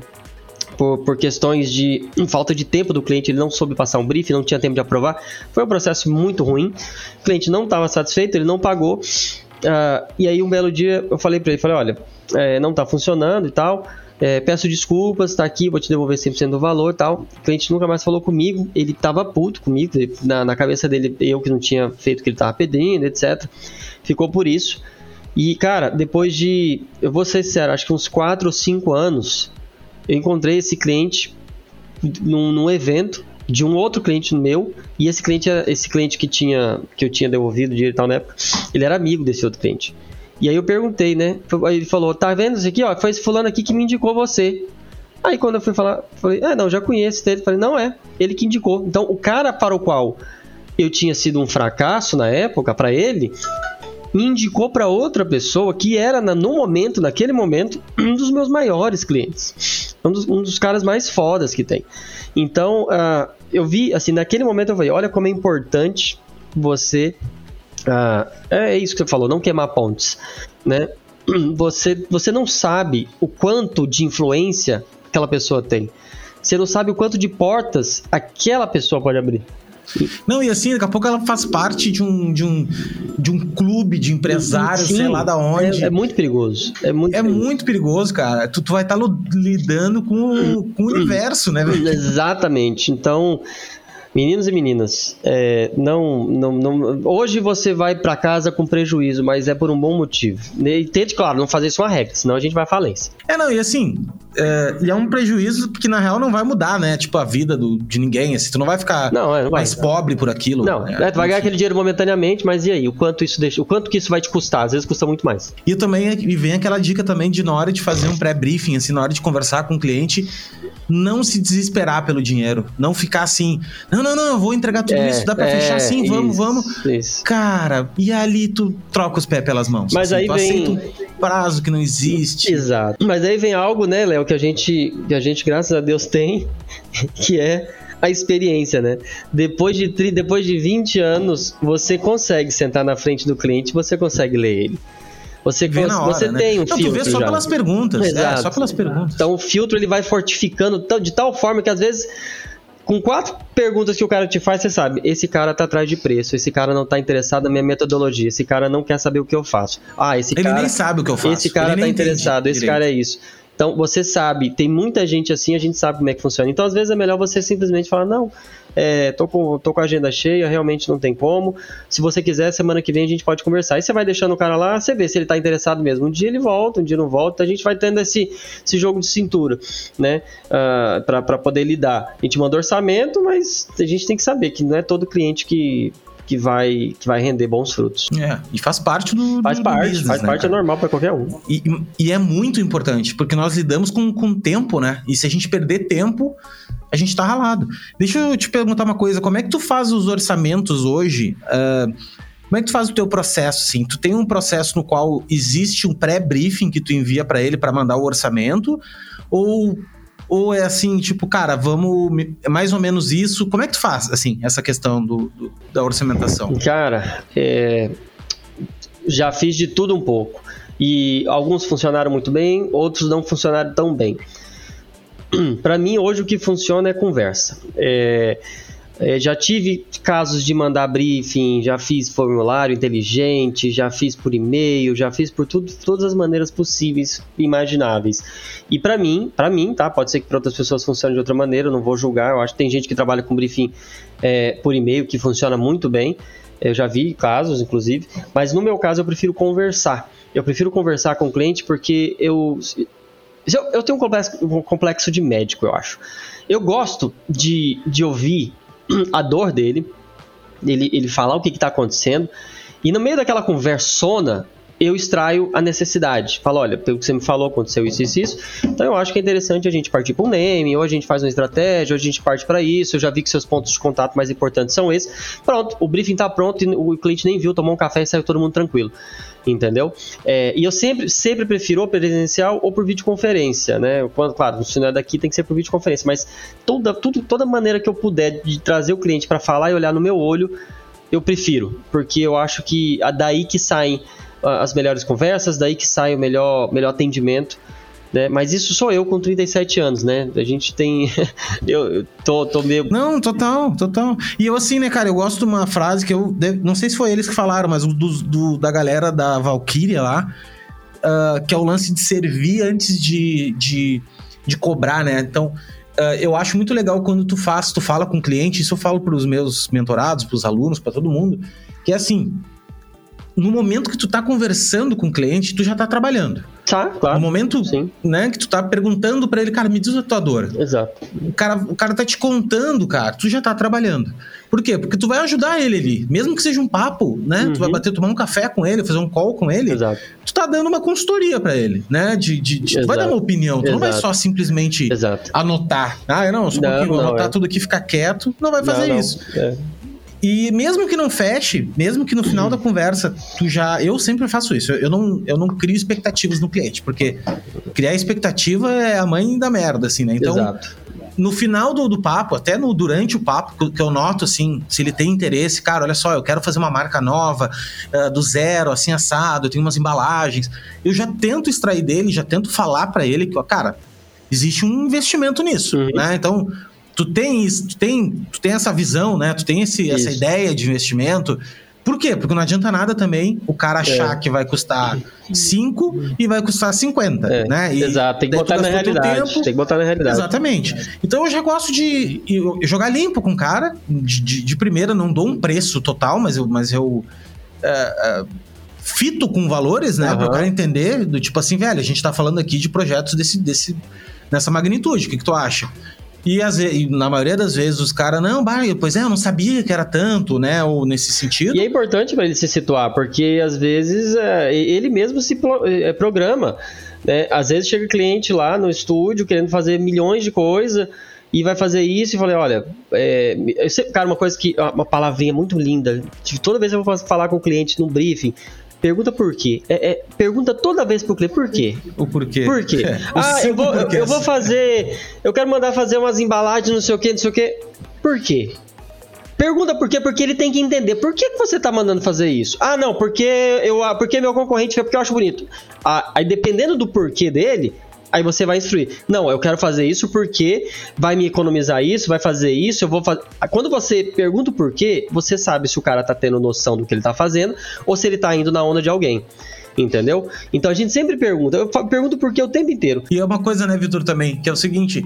por, por questões de falta de tempo do cliente, ele não soube passar um brief, não tinha tempo de aprovar. Foi um processo muito ruim. O cliente não estava satisfeito, ele não pagou. Uh, e aí um belo dia eu falei para ele, falei, olha, é, não está funcionando e tal. É, peço desculpas, tá aqui, vou te devolver 100% do valor tal. O cliente nunca mais falou comigo, ele tava puto comigo, na, na cabeça dele, eu que não tinha feito o que ele tava pedindo, etc. Ficou por isso. E, cara, depois de, eu vou ser sincero, acho que uns 4 ou 5 anos, eu encontrei esse cliente num, num evento de um outro cliente meu e esse cliente esse cliente que tinha que eu tinha devolvido dinheiro e tal na época ele era amigo desse outro cliente e aí eu perguntei, né? Aí ele falou: tá vendo isso aqui, ó? Foi esse fulano aqui que me indicou você. Aí quando eu fui falar, falei: ah, não, já conheço ele. Falei: não é, ele que indicou. Então o cara para o qual eu tinha sido um fracasso na época, para ele, me indicou para outra pessoa que era, no momento, naquele momento, (clears throat) um dos meus maiores clientes. Um dos, um dos caras mais fodas que tem. Então, uh, eu vi, assim, naquele momento eu falei: olha como é importante você ah, é isso que você falou, não queimar pontes, né? (clears throat) Você, você não sabe o quanto de influência aquela pessoa tem. Você não sabe o quanto de portas aquela pessoa pode abrir. Não, e assim, daqui a pouco ela faz parte de um, de um, de um clube de empresários, Sim, sei lá da onde. É, é, muito perigoso. É muito, é perigoso. muito perigoso, cara. Tu, tu vai estar tá lidando com, com o (clears throat) universo, né? Exatamente. Então, Meninos e meninas, é, não, não, não, hoje você vai para casa com prejuízo, mas é por um bom motivo. E tente, claro, não fazer isso uma regra, senão a gente vai à falência. É, não, e assim, é, e é um prejuízo que na real não vai mudar, né? Tipo, a vida do, de ninguém, assim, tu não vai ficar não, é, não mais vai, pobre por aquilo. Não, né? tu vai ganhar aquele dinheiro momentaneamente, mas e aí? O quanto isso deixa, o quanto que isso vai te custar? Às vezes custa muito mais. E também e vem aquela dica também de na hora de fazer um pré-briefing, assim, na hora de conversar com o cliente, não se desesperar pelo dinheiro. Não ficar assim, não, não, não, eu vou entregar tudo é, isso, dá pra é, fechar assim, vamos, isso, vamos. Isso. Cara, e ali tu troca os pés pelas mãos. Mas assim, aí vem. Um prazo que não existe. Exato. Mas aí vem algo, né, Léo, que a gente, que a gente, graças a Deus, tem, (laughs) que é a experiência, né? Depois de, depois de 20 anos, você consegue sentar na frente do cliente, você consegue ler ele. Você, vê na hora, você né? tem um não, filtro. Tu vê só já. pelas perguntas. É, Exato. É, só pelas perguntas. Então o filtro ele vai fortificando de tal forma que às vezes. Com quatro perguntas que o cara te faz, você sabe, esse cara tá atrás de preço, esse cara não tá interessado na minha metodologia, esse cara não quer saber o que eu faço. Ah, esse ele cara. Ele nem sabe o que eu faço. Esse cara ele tá interessado, esse direito. cara é isso. Então, você sabe, tem muita gente assim, a gente sabe como é que funciona. Então, às vezes é melhor você simplesmente falar: não, é, tô, com, tô com a agenda cheia, realmente não tem como. Se você quiser, semana que vem a gente pode conversar. E você vai deixando o cara lá, você vê se ele tá interessado mesmo. Um dia ele volta, um dia não volta. A gente vai tendo esse, esse jogo de cintura, né? Uh, ah, para poder lidar. A gente manda orçamento, mas a gente tem que saber que não é todo cliente que que vai, que vai render bons frutos. É, e faz parte do. Faz do parte, business, faz né, parte, cara? é normal para qualquer um. E, e é muito importante, porque nós lidamos com, com tempo, né? E se a gente perder tempo, a gente tá ralado. Deixa eu te perguntar uma coisa: como é que tu faz os orçamentos hoje? Uh, como é que tu faz o teu processo, assim? Tu tem um processo no qual existe um pré-briefing que tu envia para ele para mandar o orçamento? Ou ou é assim, tipo, cara, vamos. É mais ou menos isso. Como é que tu faz, assim, essa questão do, do da orçamentação? Cara, é, já fiz de tudo um pouco. E alguns funcionaram muito bem, outros não funcionaram tão bem. (clears throat) Para mim, hoje o que funciona é conversa. É, é, já tive casos de mandar briefing, já fiz formulário inteligente, já fiz por e-mail, já fiz por tudo, todas as maneiras possíveis e imagináveis. E para mim, para mim, tá? Pode ser que para outras pessoas funcione de outra maneira, eu não vou julgar. Eu acho que tem gente que trabalha com briefing é, por e-mail que funciona muito bem. Eu já vi casos, inclusive, mas no meu caso eu prefiro conversar. Eu prefiro conversar com o cliente porque eu eu, tenho um complexo, um complexo de médico, eu acho. Eu gosto de, de ouvir a dor dele, ele, ele falar o que está acontecendo, e no meio daquela conversona, eu extraio a necessidade. Falo, olha, pelo que você me falou, aconteceu isso, isso, isso. Então eu acho que é interessante a gente partir para um name, ou a gente faz uma estratégia, ou a gente parte para isso. Eu já vi que seus pontos de contato mais importantes são esses. Pronto, o briefing está pronto e o cliente nem viu, tomou um café e saiu todo mundo tranquilo entendeu? É, e eu sempre, sempre prefiro ou presencial ou por videoconferência, né? Quando, claro, se não é daqui tem que ser por videoconferência, mas toda, tudo, toda maneira que eu puder de trazer o cliente para falar e olhar no meu olho, eu prefiro, porque eu acho que daí que saem as melhores conversas, daí que sai o melhor, melhor atendimento. Né? Mas isso sou eu com 37 anos, né? A gente tem. (laughs) eu, tô, tô meio. Não, total, total. E eu, assim, né, cara, eu gosto de uma frase que eu. Não sei se foi eles que falaram, mas do, do da galera da Valkyria lá, uh, que é o lance de servir antes de, de, de cobrar, né? Então. Uh, eu acho muito legal quando tu faz, tu fala com o cliente, isso eu falo para os meus mentorados, para os alunos, para todo mundo, que é assim, no momento que tu tá conversando com o cliente, tu já tá trabalhando. Tá, claro. No momento, Sim. né, que tu tá perguntando para ele, cara, me diz a tua dor. Exato. O cara, o cara tá te contando, cara, tu já tá trabalhando. Por quê? Porque tu vai ajudar ele ali, mesmo que seja um papo, né? Uhum. Tu vai uhum. bater, tomar um café com ele, fazer um call com ele. Exato. Tu tá dando uma consultoria para ele, né? De, de, de tu vai dar uma opinião, tu Exato. não vai só simplesmente Exato. anotar. Ah, não, só um não, pouquinho, não, anotar é. tudo aqui, ficar quieto. Não vai fazer não, isso. É. E mesmo que não feche, mesmo que no final da conversa tu já. Eu sempre faço isso. Eu não, eu não crio expectativas no cliente, porque criar expectativa é a mãe da merda, assim, né? Então. Exato. No final do, do papo, até no durante o papo, que eu noto, assim, se ele tem interesse, cara, olha só, eu quero fazer uma marca nova, uh, do zero, assim, assado, eu tenho umas embalagens. Eu já tento extrair dele, já tento falar para ele que, ó, cara, existe um investimento nisso, uhum. né? Então, tu tem isso, tu tem, tu tem essa visão, né? Tu tem esse, essa ideia de investimento. Por quê? Porque não adianta nada também o cara achar é. que vai custar 5 e vai custar 50, é. né? E Exato, tem que botar na realidade. Tem que botar na realidade. Exatamente. Então eu já gosto de jogar limpo com o cara, de, de, de, primeira, não dou um preço total, mas eu, mas eu é, é fito com valores, né? Uhum. Para o cara entender do tipo assim, velho, a gente tá falando aqui de projetos desse, desse, nessa magnitude, o que, que tu acha? E, as, e na maioria das vezes os caras, não, bah, pois é, eu não sabia que era tanto, né? Ou nesse sentido. E é importante para ele se situar, porque às vezes é, ele mesmo se pro, é, programa. Né? Às vezes chega cliente lá no estúdio querendo fazer milhões de coisas e vai fazer isso e falei, olha, é, cara, uma coisa que, uma palavrinha muito linda, toda vez que eu vou falar com o cliente no briefing, Pergunta por quê. É, é, pergunta toda vez pro cliente por quê. O porquê. Por quê? (laughs) É, ah, eu vou, eu, eu vou fazer. Eu quero mandar fazer umas embalagens, não sei o quê, não sei o quê. Por quê? Pergunta por quê? Porque ele tem que entender. Por que, que você tá mandando fazer isso? Ah, não, porque eu, porque meu concorrente fez porque eu acho bonito. Ah, aí dependendo do porquê dele, aí você vai instruir. Não, eu quero fazer isso porque vai me economizar isso, vai fazer isso, eu vou fazer. Quando você pergunta o porquê, você sabe se o cara tá tendo noção do que ele tá fazendo ou se ele tá indo na onda de alguém entendeu? Então a gente sempre pergunta, eu pergunto por que o tempo inteiro. E é uma coisa, né, Vitor, também, que é o seguinte,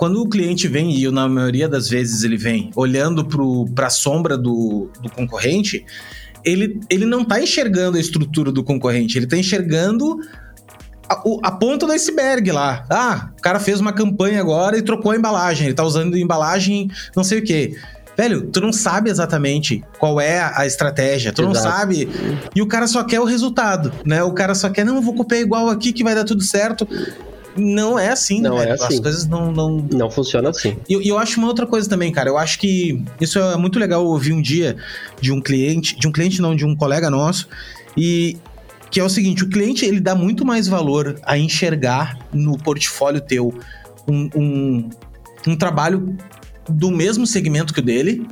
quando o cliente vem, e na maioria das vezes ele vem olhando para a sombra do, do concorrente, ele, ele não está enxergando a estrutura do concorrente, ele está enxergando a, a, ponta do iceberg lá. Ah, o cara fez uma campanha agora e trocou a embalagem. Ele tá usando embalagem não sei o que. Velho, tu não sabe exatamente qual é a estratégia, tu Exato. não sabe. E o cara só quer o resultado, né? O cara só quer, não, vou copiar igual aqui que vai dar tudo certo. Não é assim, não né? É assim. As coisas não. Não, não funciona assim. E eu, eu acho uma outra coisa também, cara. Eu acho que isso é muito legal ouvir um dia de um cliente, de um cliente não, de um colega nosso. E que é o seguinte, o cliente ele dá muito mais valor a enxergar no portfólio teu um, um, um trabalho do mesmo segmento que o dele,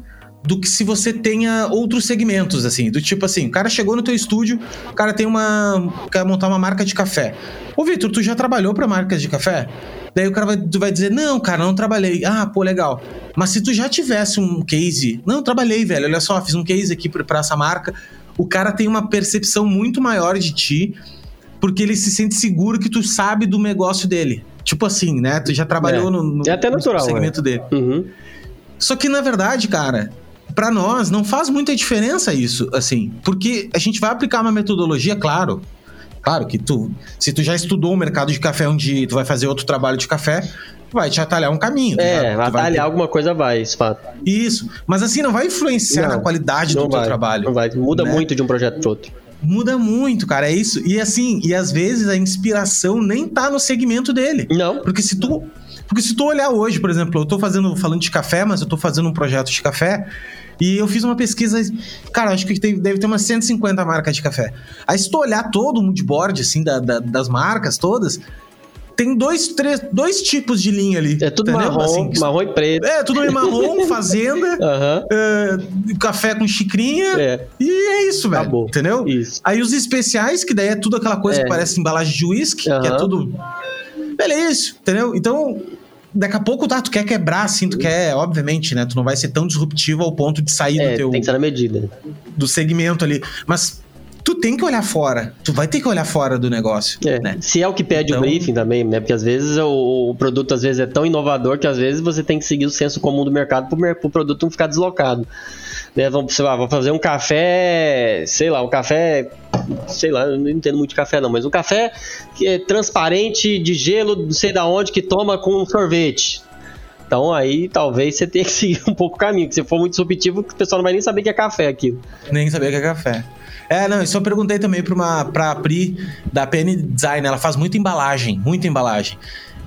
do que se você tenha outros segmentos, assim, do tipo assim, o cara chegou no teu estúdio, o cara tem uma. quer montar uma marca de café. Ô, Vitor, tu já trabalhou para marcas de café? Daí o cara vai, vai dizer, não, cara, não trabalhei. Ah, pô, legal. Mas se tu já tivesse um case, não, trabalhei, velho, olha só, fiz um case aqui para essa marca o cara tem uma percepção muito maior de ti, porque ele se sente seguro que tu sabe do negócio dele. Tipo assim, né? Tu já trabalhou é. no, no, é até natural, no segmento é. dele. Uhum. Só que, na verdade, cara, para nós não faz muita diferença isso, assim, porque a gente vai aplicar uma metodologia, claro. Claro que tu, se tu já estudou o mercado de café um dia, tu vai fazer outro trabalho de café, vai te atalhar um caminho. É, vai atalhar ter... alguma coisa vai, isso fato. Isso, mas assim, não vai influenciar não, na qualidade do vai, teu trabalho. Não vai, muda né? muito de um projeto para outro. Muda muito, cara, é isso. E assim, e às vezes a inspiração nem tá no segmento dele. Não. Porque se tu porque se tu olhar hoje, por exemplo, eu tô fazendo, falando de café, mas eu tô fazendo um projeto de café, e eu fiz uma pesquisa, cara, acho que tem, deve ter umas 150 marcas de café. Aí se tu olhar todo o moodboard, assim, da, da, das marcas todas, tem dois, três, dois tipos de linha ali. É tudo entendeu? marrom, assim, marrom e preto. É, tudo meio marrom, (laughs) fazenda, uhum. café com xicrinha. É. E é isso, velho. Acabou. Entendeu? Isso. Aí os especiais, que daí é tudo aquela coisa é. que parece embalagem de uísque, uhum. que é tudo. Isso, entendeu? Então, daqui a pouco, tá, tu quer quebrar, assim, tu quer, obviamente, né? Tu não vai ser tão disruptivo ao ponto de sair é, do teu. Tem que ser na medida. Do segmento ali. Mas tu tem que olhar fora. Tu vai ter que olhar fora do negócio. É. Né? Se é o que pede então... o briefing também, né? Porque às vezes o, o, produto às vezes é tão inovador que às vezes você tem que seguir o senso comum do mercado para o produto não ficar deslocado. Né? Vamos, sei lá, vou fazer um café, sei lá, um café, sei lá, não entendo muito de café não, mas um café que é transparente de gelo, não sei da onde, que toma com sorvete. Então aí talvez você tenha que (laughs) seguir um pouco o caminho, que se for muito subjetivo, o pessoal não vai nem saber que é café aquilo. Nem saber que é café. É, não, eu perguntei também pra, uma, pra Pri da PN Design. Ela faz muita embalagem, muita embalagem.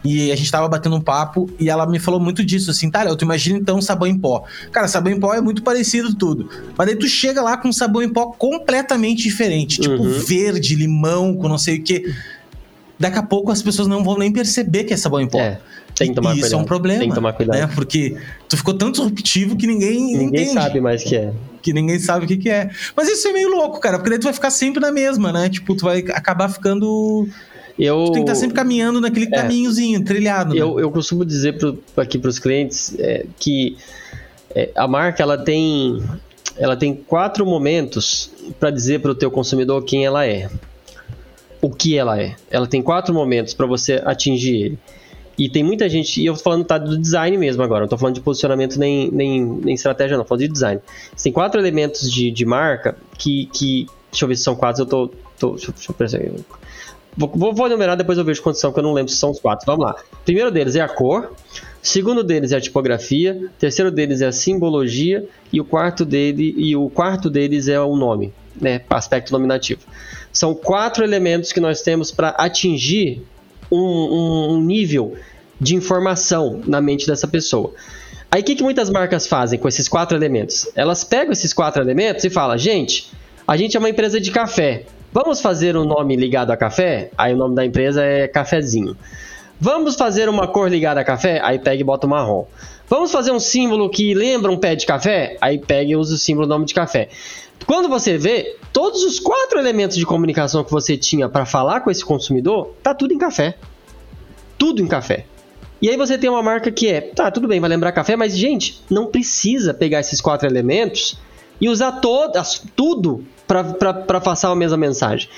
E a gente tava batendo um papo e ela me falou muito disso, assim, tá, tu imagina então sabão em pó. Cara, sabão em pó é muito parecido tudo. Mas daí tu chega lá com um sabão em pó completamente diferente. Tipo uhum. verde, limão, com não sei o que. Daqui a pouco as pessoas não vão nem perceber que é sabão em pó. É. Tem que tomar e cuidado. Isso é um problema. Tem que tomar cuidado. Né? Porque tu ficou tão disruptivo que ninguém. Ninguém entende. sabe mais o que é. Que ninguém sabe o que, que é. Mas isso é meio louco, cara, porque daí tu vai ficar sempre na mesma, né? Tipo, tu vai acabar ficando. Eu, tu tem que estar tá sempre caminhando naquele é, caminhozinho, trilhado. Eu, né? eu costumo dizer pro, aqui para os clientes é, que é, a marca ela tem, ela tem quatro momentos para dizer para o teu consumidor quem ela é. O que ela é. Ela tem quatro momentos para você atingir ele. E tem muita gente, e eu tô falando tá, do design mesmo agora, não tô falando de posicionamento nem, nem, nem estratégia, não, tô falando de design. Você tem quatro elementos de, de marca que, que. Deixa eu ver se são quatro, eu tô. tô deixa, deixa eu pensar. Vou, vou, enumerar, depois eu vejo são, que eu não lembro se são os quatro. Vamos lá. primeiro deles é a cor. Segundo deles é a tipografia, terceiro deles é a simbologia e o quarto dele e o quarto deles é o nome, né, aspecto nominativo. São quatro elementos que nós temos para atingir um, um, um nível de informação na mente dessa pessoa. Aí o que, que muitas marcas fazem com esses quatro elementos? Elas pegam esses quatro elementos e falam, gente, a gente é uma empresa de café. Vamos fazer um nome ligado a café? Aí o nome da empresa é cafezinho. Vamos fazer uma cor ligada a café? Aí pega e bota o marrom. Vamos fazer um símbolo que lembra um pé de café? Aí pega e usa o símbolo nome de café. Quando você vê, todos os quatro elementos de comunicação que você tinha para falar com esse consumidor, tá tudo em café. Tudo em café. E aí você tem uma marca que é, tá, tudo bem, vai lembrar café, mas gente, não precisa pegar esses quatro elementos e usar todas, tudo para passar a mesma mensagem.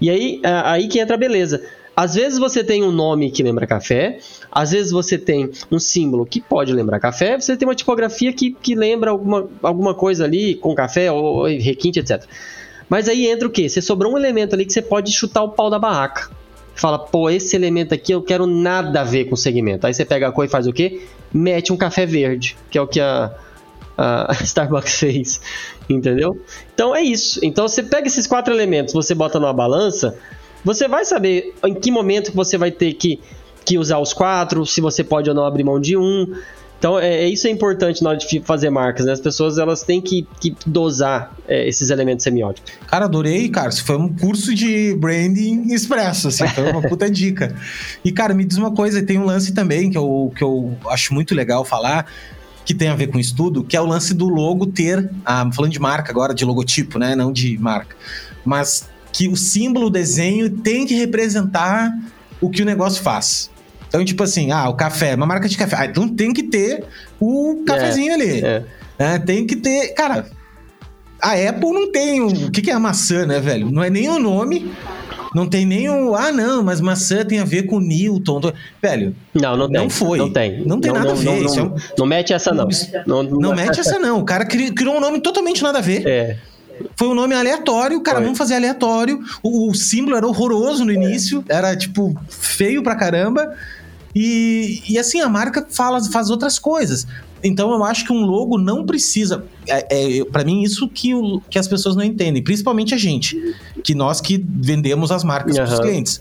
E aí, aí que entra a beleza. Às vezes você tem um nome que lembra café, às vezes você tem um símbolo que pode lembrar café, você tem uma tipografia que, que lembra alguma, alguma coisa ali com café ou requinte, etc. Mas aí entra o quê? Você sobrou um elemento ali que você pode chutar o pau da barraca. Fala, pô, esse elemento aqui eu quero nada a ver com o segmento. Aí você pega a cor e faz o quê? Mete um café verde, que é o que a, a (laughs) Starbucks fez, entendeu? Então é isso. Então você pega esses quatro elementos, você bota numa balança, você vai saber em que momento você vai ter que, que usar os quatro, se você pode ou não abrir mão de um. Então, é, é isso é importante na hora de fazer marcas, né? As pessoas elas têm que, que dosar é, esses elementos semióticos. Cara, adorei, cara. Isso foi um curso de branding expresso, assim, foi uma puta (laughs) dica. E, cara, me diz uma coisa, tem um lance também que eu, que eu acho muito legal falar, que tem a ver com estudo, que é o lance do logo ter, ah, falando de marca agora, de logotipo, né? Não de marca. Mas que o símbolo, o desenho tem que representar o que o negócio faz. Então, tipo assim, ah, o café, uma marca de café. Ah, então tem que ter o cafezinho é, ali. É. É, tem que ter. Cara, a Apple não tem o. O que, que é a maçã, né, velho? Não é nem o nome. Não tem nem o. Ah, não, mas maçã tem a ver com Newton. Velho. Não, não tem. Não foi. Não tem. Não tem não, nada não, a ver. Não, é um... não, mete essa, não. Não, não mete essa, não. O cara criou um nome totalmente nada a ver. É. Foi um nome aleatório, cara, Foi. vamos fazer aleatório. O, o, símbolo era horroroso no início, era tipo feio pra caramba. E, e assim, a marca fala, faz outras coisas. Então eu acho que um logo não precisa. É, é para mim, isso que, o, que as pessoas não entendem, principalmente a gente, que nós que vendemos as marcas uhum. para os clientes.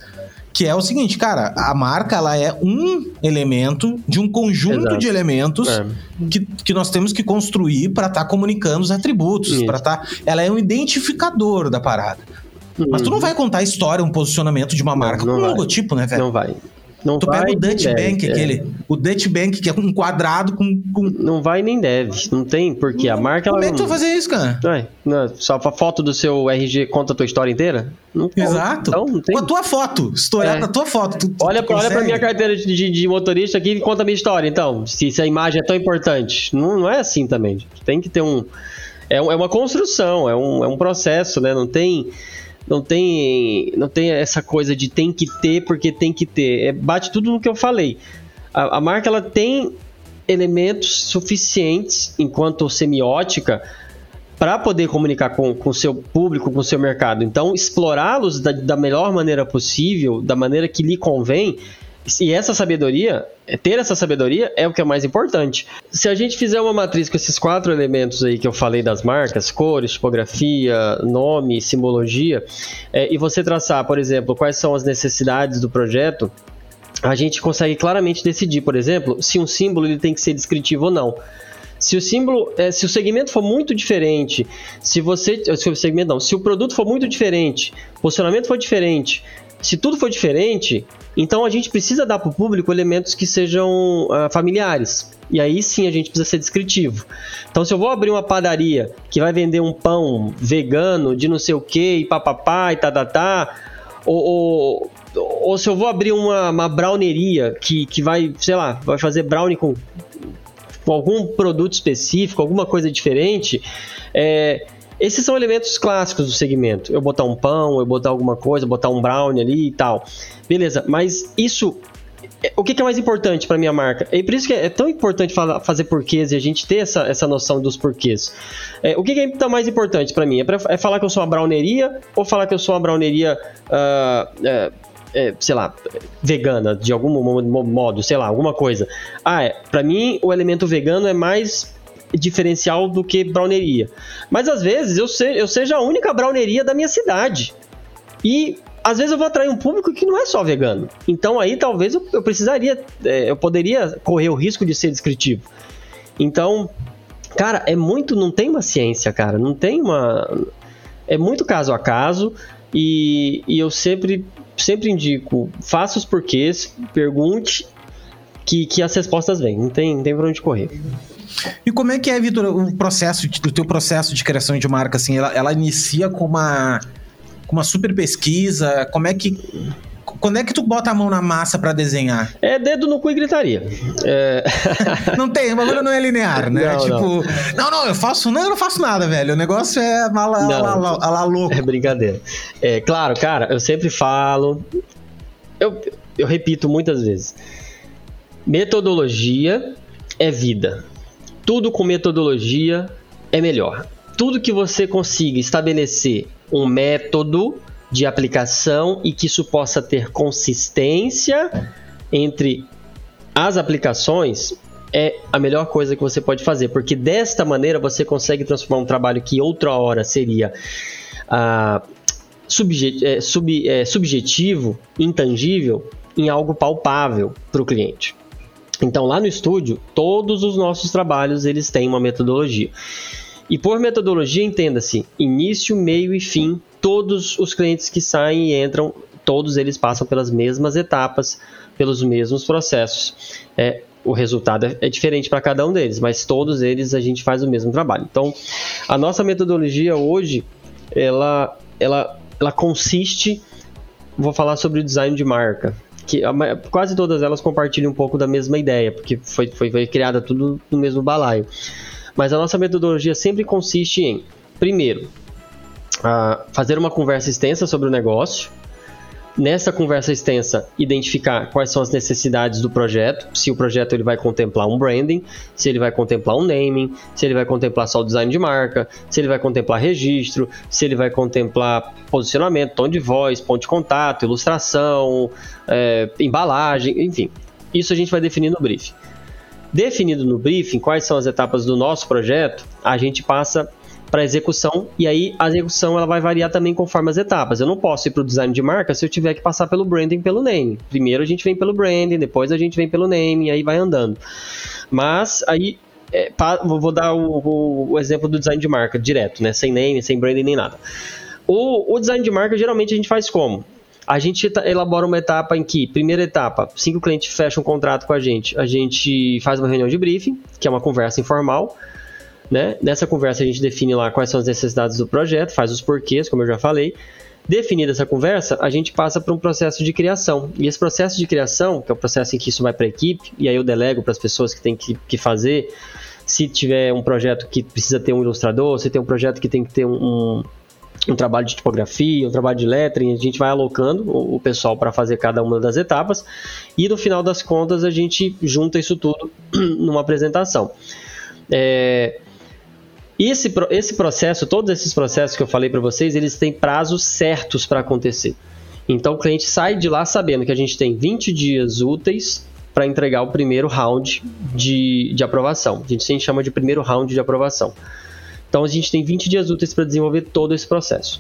Que é o seguinte, cara, a marca ela é um elemento de um conjunto Exato. de elementos é. que, que nós temos que construir para estar tá comunicando os atributos, para tá, ela é um identificador da parada. Mas tu não uhum. vai contar a história, um posicionamento de uma marca não, não com um logotipo, né, velho? Não vai. Não tu pega o Dutch Bank, deve, aquele. É. O Dutch Bank, que é um quadrado com, com. Não vai nem deve. Não tem, porque a marca. Como é que tu vai fazer isso, cara? Não é, não, só a foto do seu RG conta a tua história inteira? Não Exato. Então, não tem... Com a tua foto. Historiar é. da tua foto. Tu, tu olha, tu olha pra minha carteira de, de, de, motorista aqui e conta a minha história, então. Se, se a imagem é tão importante. Não, não é assim também. Tem que ter um. É, é uma construção, é um, é um processo, né? Não tem não tem não tem essa coisa de tem que ter porque tem que ter. É, bate tudo no que eu falei. A, a marca ela tem elementos suficientes enquanto semiótica para poder comunicar com o seu público, com o seu mercado. Então, explorá-los da, da melhor maneira possível, da maneira que lhe convém, e essa sabedoria, ter essa sabedoria é o que é mais importante. Se a gente fizer uma matriz com esses quatro elementos aí que eu falei das marcas, cores, tipografia, nome, simbologia, é, e você traçar, por exemplo, quais são as necessidades do projeto, a gente consegue claramente decidir, por exemplo, se um símbolo ele tem que ser descritivo ou não. Se o símbolo, é, se o segmento for muito diferente, se você, se o segmento não, se o produto for muito diferente, posicionamento for diferente, se tudo for diferente, então a gente precisa dar para o público elementos que sejam uh, familiares. E aí sim a gente precisa ser descritivo. Então, se eu vou abrir uma padaria que vai vender um pão vegano de não sei o que, e papapá, e tá, tá, tá ou, ou, ou se eu vou abrir uma, uma browneria que, que vai, sei lá, vai fazer brownie com, com algum produto específico, alguma coisa diferente, é, esses são elementos clássicos do segmento. Eu botar um pão, eu botar alguma coisa, botar um brownie ali e tal. Beleza, mas isso é, o que, é mais importante para minha marca? É por isso que é tão importante falar, fazer porquês e a gente ter essa, essa noção dos porquês. É, o que, é então mais importante para mim? É, pra, é, falar que eu sou uma browneria ou falar que eu sou uma browneria, uh, uh, é, sei lá, vegana, de algum modo, sei lá, alguma coisa. Ah, é, para mim o elemento vegano é mais diferencial do que browneria. Mas às vezes eu, se, eu seja a única browneria da minha cidade. E às vezes eu vou atrair um público que não é só vegano. Então aí talvez eu, eu precisaria, é, eu poderia correr o risco de ser descritivo. Então, cara, é muito, não tem uma ciência, cara, não tem uma, é muito caso a caso e, e eu sempre, sempre indico, faça os porquês, pergunte que, que as respostas vêm, não tem, não tem pra onde correr. E como é que é, Vitor, o processo, o teu processo de criação de marca, assim, ela, ela inicia com uma com uma super pesquisa? Como é que quando é que tu bota a mão na massa para desenhar? É dedo no cu e gritaria. É... (laughs) não tem, o bagulho não é linear, né? Não, tipo, não. não, não, eu faço, não, eu não faço nada, velho. O negócio é mala, não, lá, louco. É brincadeira. É, claro, cara, eu sempre falo, eu, eu repito muitas vezes. Metodologia é vida. Tudo com metodologia é melhor. Tudo que você consiga estabelecer um método de aplicação e que isso possa ter consistência entre as aplicações é a melhor coisa que você pode fazer, porque desta maneira você consegue transformar um trabalho que outra hora seria ah, subjet, é, sub, é, subjetivo, intangível, em algo palpável para o cliente. Então lá no estúdio, todos os nossos trabalhos eles têm uma metodologia. E por metodologia, entenda-se início, meio e fim. Todos os clientes que saem e entram, todos eles passam pelas mesmas etapas, pelos mesmos processos. É, o resultado é, é diferente para cada um deles, mas todos eles a gente faz o mesmo trabalho. Então, a nossa metodologia hoje, ela, ela, ela consiste, vou falar sobre o design de marca, que quase todas elas compartilham um pouco da mesma ideia, porque foi, foi, foi criada tudo no mesmo balaio. Mas a nossa metodologia sempre consiste em, primeiro, uh, fazer uma conversa extensa sobre o negócio. Nessa conversa extensa, identificar quais são as necessidades do projeto, se o projeto ele vai contemplar um branding, se ele vai contemplar um naming, se ele vai contemplar só o design de marca, se ele vai contemplar registro, se ele vai contemplar posicionamento, tom de voz, ponto de contato, ilustração, é, embalagem, enfim. Isso a gente vai definir no briefing. Definido no briefing quais são as etapas do nosso projeto, a gente passa para execução e aí a execução ela vai variar também conforme as etapas. Eu não posso ir para o design de marca se eu tiver que passar pelo branding, pelo name. Primeiro a gente vem pelo branding, depois a gente vem pelo name, e aí vai andando. Mas aí é, vou dar o, o, o, exemplo do design de marca direto, né? Sem name, sem branding nem nada. O, o design de marca geralmente a gente faz como? A gente elabora uma etapa em que, primeira etapa, cinco clientes fecham um contrato com a gente, a gente faz uma reunião de briefing, que é uma conversa informal. Né? Nessa conversa a gente define lá quais são as necessidades do projeto, faz os porquês, como eu já falei. Definida essa conversa, a gente passa para um processo de criação. E esse processo de criação, que é o processo em que isso vai para a equipe, e aí eu delego para as pessoas que têm que, que fazer. Se tiver um projeto que precisa ter um ilustrador, se tem um projeto que tem que ter um, um trabalho de tipografia, um trabalho de lettering, a gente vai alocando o, o pessoal para fazer cada uma das etapas e no final das contas a gente junta isso tudo (clears throat) numa apresentação. É, esse, esse processo, todos esses processos que eu falei para vocês, eles têm prazos certos para acontecer. Então o cliente sai de lá sabendo que a gente tem 20 dias úteis para entregar o primeiro round de, de aprovação. A gente sempre chama de primeiro round de aprovação. Então a gente tem 20 dias úteis para desenvolver todo esse processo.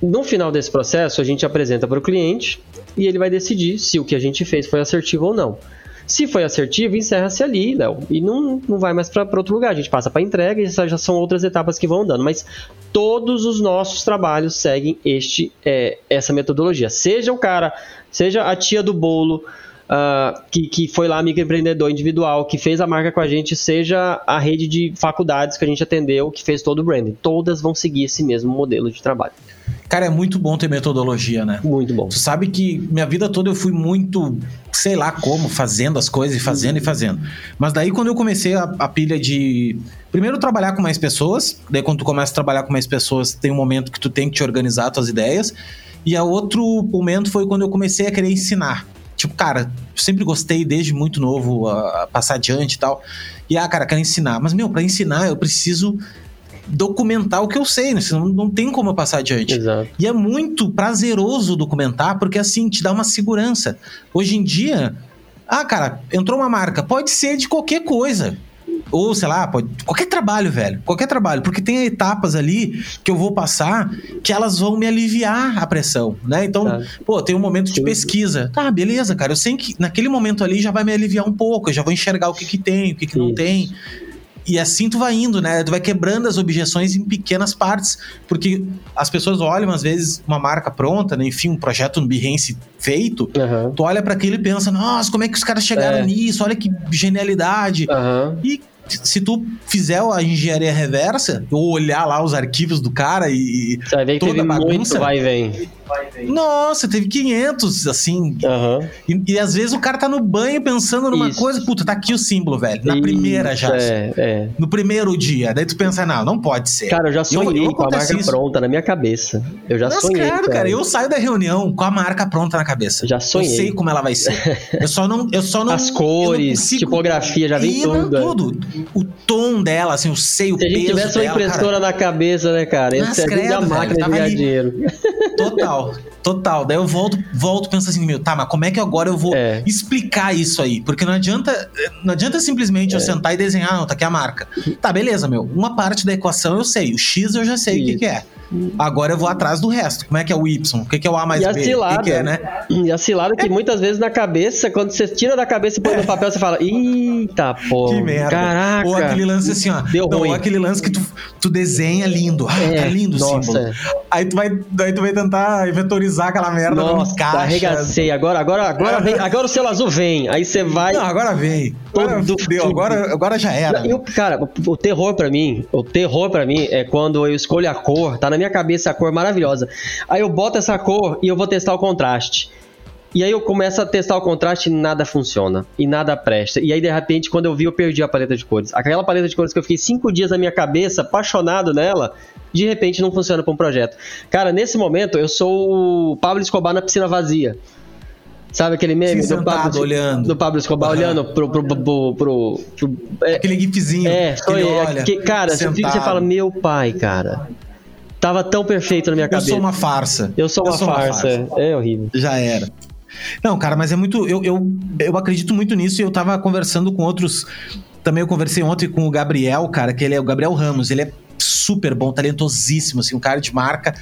No final desse processo, a gente apresenta para o cliente e ele vai decidir se o que a gente fez foi assertivo ou não. Se foi assertivo, encerra-se ali, Léo, e não, não vai mais para outro lugar. A gente passa para entrega e já são outras etapas que vão andando. Mas todos os nossos trabalhos seguem este, é, essa metodologia. Seja o cara, seja a tia do bolo, uh, que, que foi lá microempreendedor individual, que fez a marca com a gente, seja a rede de faculdades que a gente atendeu, que fez todo o branding. Todas vão seguir esse mesmo modelo de trabalho. Cara, é muito bom ter metodologia, né? Muito bom. Tu sabe que minha vida toda eu fui muito, sei lá como, fazendo as coisas e fazendo e fazendo. Mas daí quando eu comecei a, a pilha de. Primeiro trabalhar com mais pessoas, daí quando tu começa a trabalhar com mais pessoas, tem um momento que tu tem que te organizar tuas ideias. E a outro momento foi quando eu comecei a querer ensinar. Tipo, cara, sempre gostei desde muito novo a, a passar adiante e tal. E, ah, cara, quero ensinar. Mas, meu, para ensinar eu preciso documentar o que eu sei, né? Senão não tem como eu passar adiante. Exato. E é muito prazeroso documentar, porque assim, te dá uma segurança. Hoje em dia, ah, cara, entrou uma marca, pode ser de qualquer coisa. Ou, sei lá, pode, qualquer trabalho, velho. Qualquer trabalho. Porque tem etapas ali que eu vou passar que elas vão me aliviar a pressão, né? Então, tá. pô, tem um momento de pesquisa. Tá, beleza, cara. Eu sei que naquele momento ali já vai me aliviar um pouco. Eu já vou enxergar o que que tem, o que que não tem. E assim tu vai indo, né? Tu vai quebrando as objeções em pequenas partes. Porque as pessoas olham, às vezes, uma marca pronta, né? enfim, um projeto no Behance feito. Uhum. Tu olha para aquilo e pensa, nossa, como é que os caras chegaram é. nisso? Olha que genialidade. Uhum. E se tu fizer a engenharia reversa, ou olhar lá os arquivos do cara e. Você vai ver que teve bagunça, muito vai e vem. Nossa, teve 500, assim. Uhum. E, e, às vezes o cara tá no banho pensando numa Isso. coisa, puta, tá aqui o símbolo, velho. Na Isso, primeira já. É, é. No primeiro dia. Daí tu pensa, não, não pode ser. Cara, eu já sonhei eu, eu com a marca isso. pronta na minha cabeça. Eu já Mas, sonhei. Claro, cara. cara, eu saio da reunião com a marca pronta na cabeça. já sonhei. Eu sei como ela vai ser. (laughs) eu só não. Eu só não As cores, tipografia, já vem tudo. Não, tudo. O tom dela, assim, eu sei o Se peso. Se a gente tivesse uma impressora cara, na cabeça, né, cara? Esse é a máquina de ganhar dinheiro. Total. Total. Daí eu volto, volto penso assim, meu, tá, mas como é que agora eu vou é. explicar isso aí? Porque não adianta, não adianta simplesmente é. eu sentar e desenhar, não, tá aqui a marca. Tá, beleza, meu. Uma parte da equação eu sei, o X eu já sei o que, que é. Agora eu vou atrás do resto. Como é que é o Y? O que, é o A mais e B? A cilada, o que, é, né? E a cilada que é. muitas vezes na cabeça, quando você tira da cabeça e põe no papel, você fala, eita, pô. Que merda. Caraca. Ou aquele lance assim, ó. Deu não, ruim. Ou aquele lance que tu, tu desenha lindo. Ah, é, tá lindo o símbolo. É. Aí tu vai, daí tu vai tentar vetorizar aquela merda nossa, caixa. arregacei. Agora, agora, agora, vem, (laughs) agora o selo azul vem. Aí você vai. Não, agora vem. Agora, fudeu, agora, agora já era. Eu, cara, o terror para mim, o terror para mim é quando eu escolho a cor, tá na minha cabeça a cor maravilhosa. Aí eu boto essa cor e eu vou testar o contraste. E aí eu começo a testar o contraste e nada funciona. E nada presta. E aí, de repente, quando eu vi, eu perdi a paleta de cores. Aquela paleta de cores que eu fiquei cinco dias na minha cabeça, apaixonado nela, de repente não funciona para um projeto. Cara, nesse momento, eu sou o Pablo Escobar na piscina vazia. Sabe aquele meme do Pablo, olhando. do Pablo Escobar uhum. olhando pro, pro, pro, pro, pro é, aquele gifzinho. É, sou eu. Olha, que, cara, você fala, meu pai, cara. Tava tão perfeito na minha cabeça. Eu sou uma farsa. Eu sou uma, eu sou farsa. uma farsa. É horrível. Já era. Não, cara, mas é muito. Eu, eu, eu acredito muito nisso e eu tava conversando com outros. Também eu conversei ontem com o Gabriel, cara, que ele é o Gabriel Ramos. Ele é super bom, talentosíssimo, assim, um cara de marca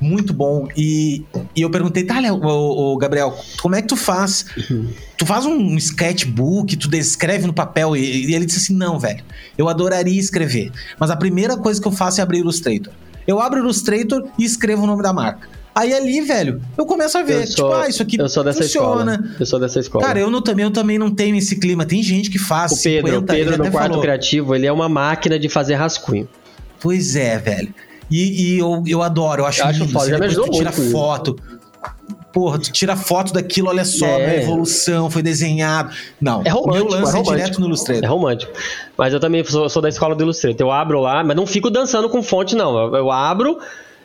muito bom. E, e eu perguntei, tá, o, o, Gabriel, como é que tu faz? Uhum. Tu faz um sketchbook, tu descreve no papel. E, e, ele disse assim: não, velho, eu adoraria escrever. Mas a primeira coisa que eu faço é abrir o Illustrator. Eu abro o Illustrator e escrevo o nome da marca. Aí ali, velho, eu começo a ver, tipo, sou, ah, isso aqui eu sou dessa funciona. Escola. Eu sou dessa escola. Cara, eu, não, também, eu também não tenho esse clima. Tem gente que faz. O Pedro, 50, o Pedro no quarto falou. criativo, ele é uma máquina de fazer rascunho. Pois é, velho. E, e eu, eu adoro, eu acho, eu acho lindo. Foda, assim, tu tira foto. Porra, tu tira foto daquilo, olha só, é. a evolução, foi desenhado. Não, é romântico, meu lance é, é direto no Illustrator. É romântico. Mas eu também sou, sou da escola do Illustrator. Eu abro lá, mas não fico dançando com fonte, não. eu, eu abro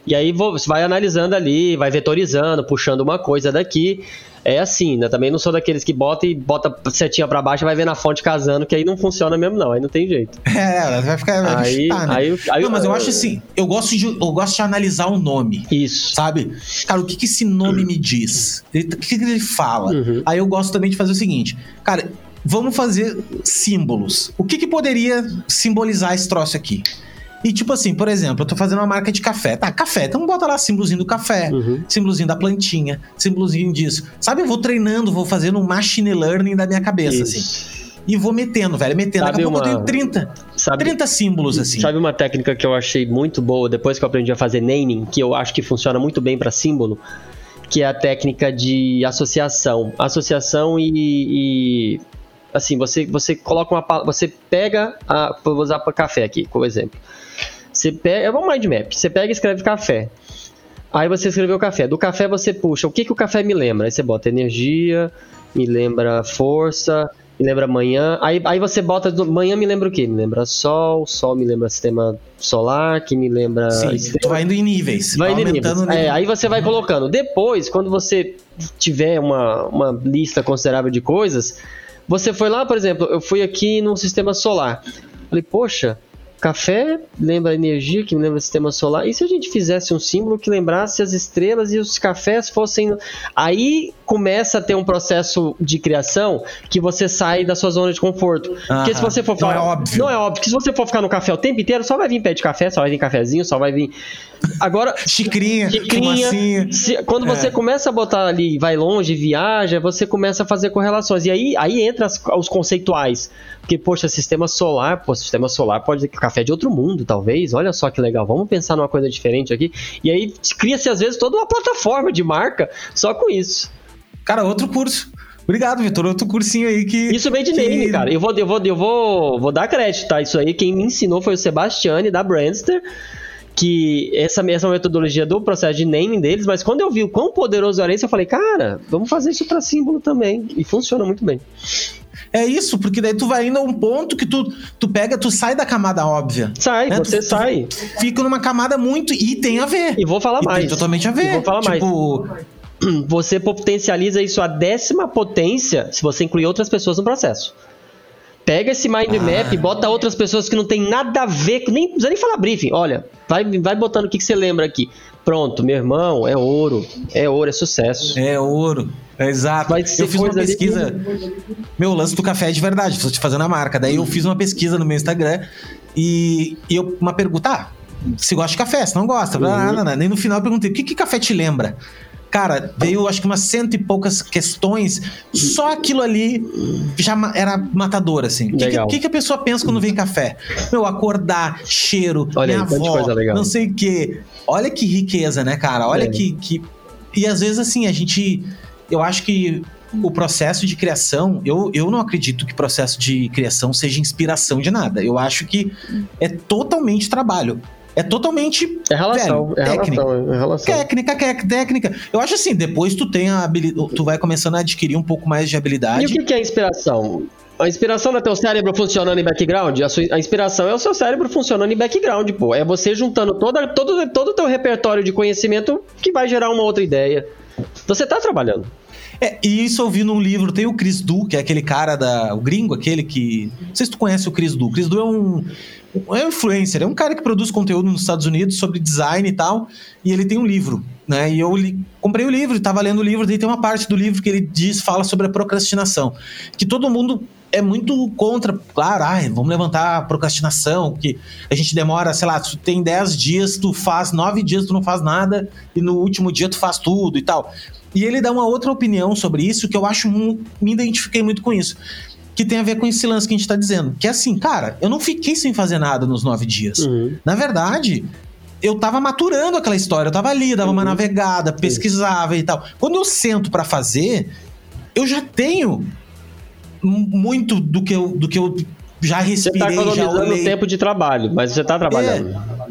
e aí você vai analisando ali, vai vetorizando, puxando uma coisa daqui. É assim, né? Também não sou daqueles que bota e bota setinha para baixo e vai ver na fonte casando, que aí não funciona mesmo, não. Aí não tem jeito. (laughs) É, vai ficar. Vai aí, chutar, né? aí, aí, não, mas eu, eu acho assim, eu gosto, de, eu gosto de analisar o nome. Isso. Sabe? Cara, o que, que esse nome me diz? o que, que ele fala? Uhum. Aí eu gosto também de fazer o seguinte, cara. Vamos fazer símbolos. O que, que poderia simbolizar esse troço aqui? E tipo assim, por exemplo, eu tô fazendo uma marca de café. Tá, café. Então bota lá símbolozinho do café, uhum. símbolozinho da plantinha, símbolozinho disso. Sabe, eu vou treinando, vou fazendo um machine learning da minha cabeça, Isso. assim. E vou metendo, velho, metendo. Sabe Daqui a pouco uma... eu tenho 30, sabe, 30 símbolos, assim. Sabe uma técnica que eu achei muito boa depois que eu aprendi a fazer naming, que eu acho que funciona muito bem para símbolo? que é a técnica de associação. Associação e, e assim, você, você coloca uma você pega a, vou usar para café aqui, como exemplo. Você pega, é um mind map. Você pega e escreve café. Aí você escreveu café. Do café você puxa, o que que o café me lembra? Aí você bota energia, me lembra força, me lembra manhã. Aí, aí você bota. Manhã me lembra o quê? Me lembra sol, sol me lembra sistema solar, que me lembra. Sim, tu vai indo em níveis. Vai indo em níveis. É, aí você vai colocando. Depois, quando você tiver uma, uma lista considerável de coisas, você foi lá, por exemplo, eu fui aqui no sistema solar. Falei, poxa, Café lembra energia, que lembra sistema solar. E se a gente fizesse um símbolo que lembrasse as estrelas e os cafés fossem. Aí começa a ter um processo de criação que você sai da sua zona de conforto. Porque se você for falar. Não é óbvio. Não é óbvio. Porque se você for ficar no café o tempo inteiro, só vai vir pé de café, só vai vir cafezinho, só vai vir. Agora. Xicrinha, xicrinha se, quando é. você começa a botar ali, vai longe, viaja, você começa a fazer correlações. E aí, aí entra as, os conceituais. Porque, poxa, sistema solar, pô, sistema solar pode ser que café é de outro mundo, talvez. Olha só que legal, vamos pensar numa coisa diferente aqui. E aí cria-se, às vezes, toda uma plataforma de marca só com isso. Cara, outro curso. Obrigado, Vitor. Outro cursinho aí que. Isso vem de que... name, cara. Eu vou, eu vou, eu vou, vou dar crédito, tá? Isso aí, quem me ensinou foi o Sebastiani da Brandster que essa mesma metodologia do processo de naming deles, mas quando eu vi o quão poderoso era isso, eu falei, cara, vamos fazer isso para símbolo também. E funciona muito bem. É isso, porque daí tu vai indo a um ponto que tu, tu pega, tu sai da camada óbvia. Sai, né? você tu, sai. Tu fica numa camada muito. E tem a ver. E vou falar e mais. Tem totalmente a ver. E vou falar tipo, mais. (clears throat) Você potencializa isso a décima potência se você incluir outras pessoas no processo. Pega esse mind ah. map e bota outras pessoas que não tem nada a ver, nem precisa nem falar briefing. Olha, vai, vai botando o que, que você lembra aqui. Pronto, meu irmão, é ouro. É ouro, é sucesso. É ouro. É exato. eu fiz uma pesquisa. Que... Meu lance do café é de verdade, estou te fazendo a marca. Daí eu fiz uma pesquisa no meu Instagram e, e eu, uma pergunta: ah, se gosta de café, se não gosta, uhum. no final eu perguntei: o que, que café te lembra? Cara, veio acho que umas cento e poucas questões. Só aquilo ali já era matador, assim. O que, que, que, a pessoa pensa quando vem café? Meu, acordar, cheiro, Olha minha aí, avó, não sei o quê. Olha que riqueza, né, cara? Olha é. que, que. E às vezes, assim, a gente. Eu acho que o processo de criação, eu, eu não acredito que processo de criação seja inspiração de nada. Eu acho que é totalmente trabalho. É totalmente. É relação, velho, é técnica. relação, é relação. Técnica, técnica. Eu acho assim, depois tu tem a habilidade. Tu vai começando a adquirir um pouco mais de habilidade. E o que é inspiração? A inspiração não é teu cérebro funcionando em background? A, sua, a, inspiração é o seu cérebro funcionando em background, pô. É você juntando toda, todo, todo o teu repertório de conhecimento que vai gerar uma outra ideia. Você tá trabalhando. É, e isso eu vi num livro, tem o Chris Du, que é aquele cara da. O gringo, aquele que. Não sei se tu conhece o Chris Du. O Chris Du é um é um influencer, é um cara que produz conteúdo nos Estados Unidos sobre design e tal, e ele tem um livro, né? E eu li, comprei o livro, estava lendo o livro, daí tem uma parte do livro que ele diz, fala sobre a procrastinação, que todo mundo é muito contra, claro, ai, vamos levantar a procrastinação, que a gente demora, sei lá, tu tem 10 dias, tu faz 9 dias, tu não faz nada, e no último dia tu faz tudo e tal. E ele dá uma outra opinião sobre isso que eu acho, me identifiquei muito com isso que tem a ver com esse lance que a gente tá dizendo. Que é assim, cara, eu não fiquei sem fazer nada nos nove dias. Uhum. Na verdade, eu tava maturando aquela história, eu tava ali, dava uhum. uma navegada, pesquisava e tal. Quando eu sento para fazer, eu já tenho muito do que eu, do que eu já respirei, você tá economizando já olhei. tempo de trabalho, mas você tá trabalhando. É.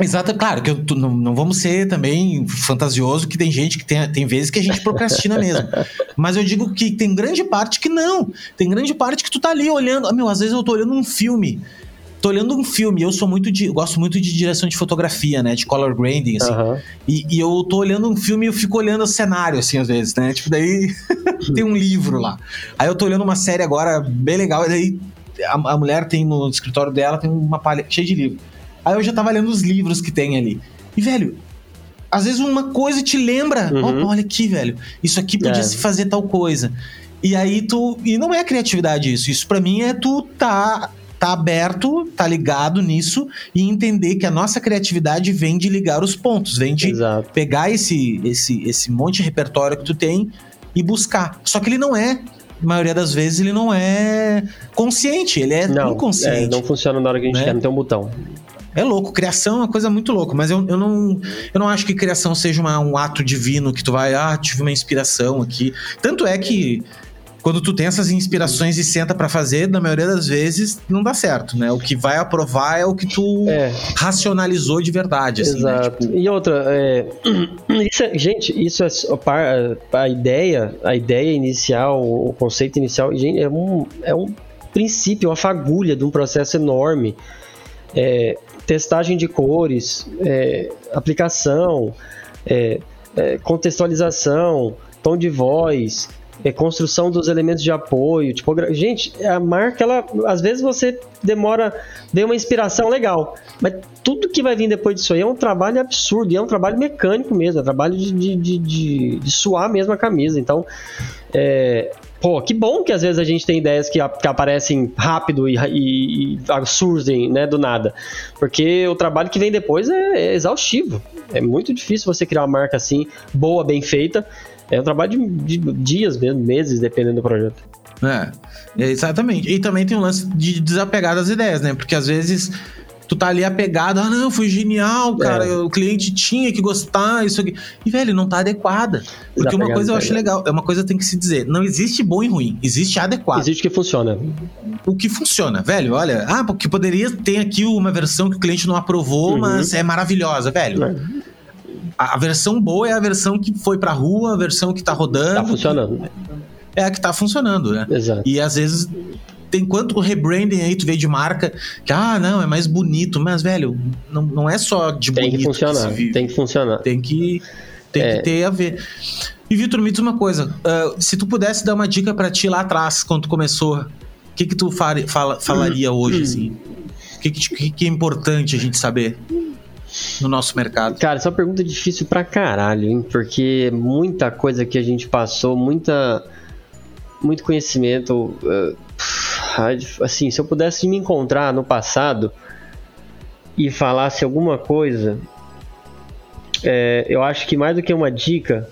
Exato, claro, que eu, não, não vamos ser também fantasioso, que tem gente que tem, tem vezes que a gente procrastina mesmo. (laughs) Mas eu digo que tem grande parte que não. Tem grande parte que tu tá ali olhando. Meu, às vezes eu tô olhando um filme. Tô olhando um filme, eu sou muito de. gosto muito de direção de fotografia, né? De color grading, assim. Uhum. E, e, eu tô olhando um filme e eu fico olhando o cenário, assim, às vezes, né? Tipo, daí (laughs) tem um livro lá. Aí eu tô olhando uma série agora bem legal, e daí a, a mulher tem no escritório dela, tem uma palha cheia de livro. Aí eu já tava lendo os livros que tem ali. E, velho, às vezes uma coisa te lembra. Uhum. Oh, olha aqui, velho. Isso aqui podia é. se fazer tal coisa. E aí tu. E não é criatividade isso. Isso para mim é tu tá, tá aberto, tá ligado nisso e entender que a nossa criatividade vem de ligar os pontos, vem de Exato. pegar esse, esse, esse monte de repertório que tu tem e buscar. Só que ele não é a maioria das vezes ele não é consciente, ele é não, inconsciente. É, não funciona na hora que a gente né? quer, não tem um botão. É louco, criação é uma coisa muito louca, mas eu, eu, não, eu não acho que criação seja uma, um ato divino que tu vai, ah, tive uma inspiração aqui. Tanto é que quando tu tem essas inspirações e senta para fazer, na maioria das vezes não dá certo, né? O que vai aprovar é o que tu é. racionalizou de verdade. Assim, né? Exato. Né? Tipo... E outra, é... (clears throat) Isso é... gente, isso é a ideia, a ideia inicial, o conceito inicial, gente, é um, é um princípio, uma fagulha de um processo enorme. É, testagem de cores, é, aplicação, é, é, contextualização, tom de voz, é, construção dos elementos de apoio, tipografia. Gente, a marca, ela, às vezes você demora, vem uma inspiração legal, mas tudo que vai vir depois disso aí é um trabalho absurdo, e é um trabalho mecânico mesmo, é um trabalho de, de, de, de, de suar mesmo a camisa. Então, é, pô, que bom que às vezes a gente tem ideias que, que aparecem rápido e, e, e, surgem, né, do nada. Porque o trabalho que vem depois é, é exaustivo. É muito difícil você criar uma marca assim, boa, bem feita, é um trabalho de, de dias mesmo, meses, dependendo do projeto. É, exatamente. E também tem um lance de desapegar das ideias, né? Porque às vezes tu tá ali apegado, ah, não, foi genial, cara, é. o cliente tinha que gostar, isso aqui. E, velho, não tá adequada. Porque uma coisa eu acho legal, é uma coisa que tem que se dizer, não existe bom e ruim, existe adequado. Existe que funciona. O que funciona, velho, olha, ah, porque poderia ter aqui uma versão que o cliente não aprovou, uhum. mas é maravilhosa, velho. É a, versão boa é a versão que foi pra rua, a versão que tá rodando. Tá funcionando. É a que tá funcionando, né? Exato. E às vezes tem quanto rebranding aí tu vê de marca que, ah, não, é mais bonito, mas, velho, não, não é só de tem bonito. Que funcionar, que tem que funcionar. Tem que, tem é. que ter a ver. E, Vitor, me diz uma coisa: uh, se tu pudesse dar uma dica para ti lá atrás, quando tu começou, o que, que tu fala, falaria hoje, assim? O que, que, que é importante a gente saber? no nosso mercado? Cara, essa é pergunta difícil pra caralho, hein? Porque muita coisa que a gente passou, muita muito conhecimento. Uh, assim, se eu pudesse me encontrar no passado e falasse alguma coisa, é, eu acho que mais do que uma dica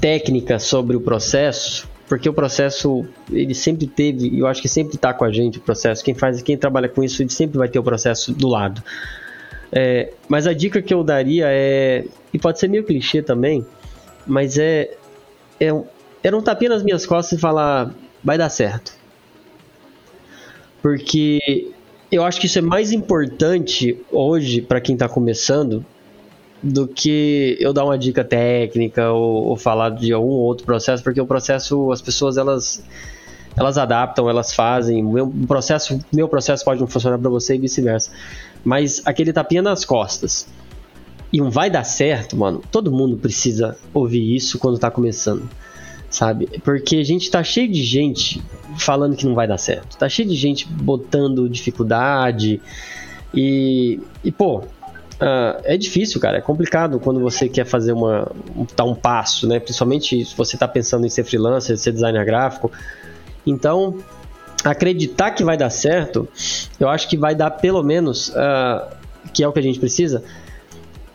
técnica sobre o processo, porque o processo ele sempre teve, e eu acho que sempre está com a gente o processo. Quem faz, quem trabalha com isso, ele sempre vai ter o processo do lado. É, mas a dica que eu daria é. E pode ser meio clichê também, mas é. É, é não tapinha nas minhas costas e falar. Vai dar certo. Porque eu acho que isso é mais importante hoje para quem está começando do que eu dar uma dica técnica ou, ou, falar de algum outro processo, porque o processo, as pessoas elas elas adaptam, elas fazem. Meu processo, meu processo pode não funcionar para você e vice-versa mas aquele tapinha nas costas. E um vai dar certo, mano. Todo mundo precisa ouvir isso quando tá começando, sabe? Porque a gente tá cheio de gente falando que não vai dar certo. Tá cheio de gente botando dificuldade e, e pô, uh, é difícil, cara. É complicado quando você quer fazer uma um, dar um passo, né? Principalmente se você tá pensando em ser freelancer, ser designer gráfico. Então, acreditar que vai dar certo, eu acho que vai dar pelo menos, uh, que é o que a gente precisa,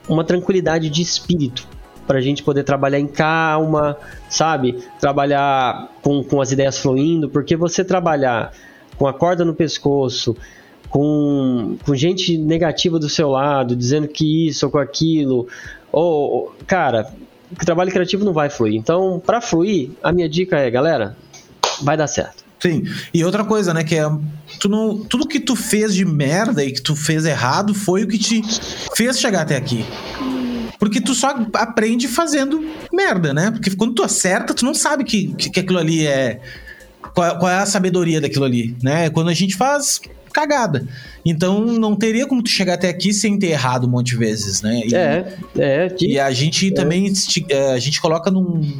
uma tranquilidade de espírito para a gente poder trabalhar em calma, sabe? Trabalhar com, com as ideias fluindo, porque você trabalhar com a corda no pescoço, com, com gente negativa do seu lado, dizendo que isso ou com aquilo, ou, cara, o trabalho criativo não vai fluir. Então, para fluir, a minha dica é, galera, vai dar certo. Sim. E outra coisa, né, que é tu não, tudo que tu fez de merda e que tu fez errado foi o que te fez chegar até aqui. Porque tu só aprende fazendo merda, né? Porque quando tu acerta, tu não sabe que, que, que aquilo ali é. Qual, qual, é a sabedoria daquilo ali, né? Quando a gente faz cagada. Então não teria como tu chegar até aqui sem ter errado um monte de vezes, né? E, é, é. E a gente é. também. É, a gente coloca num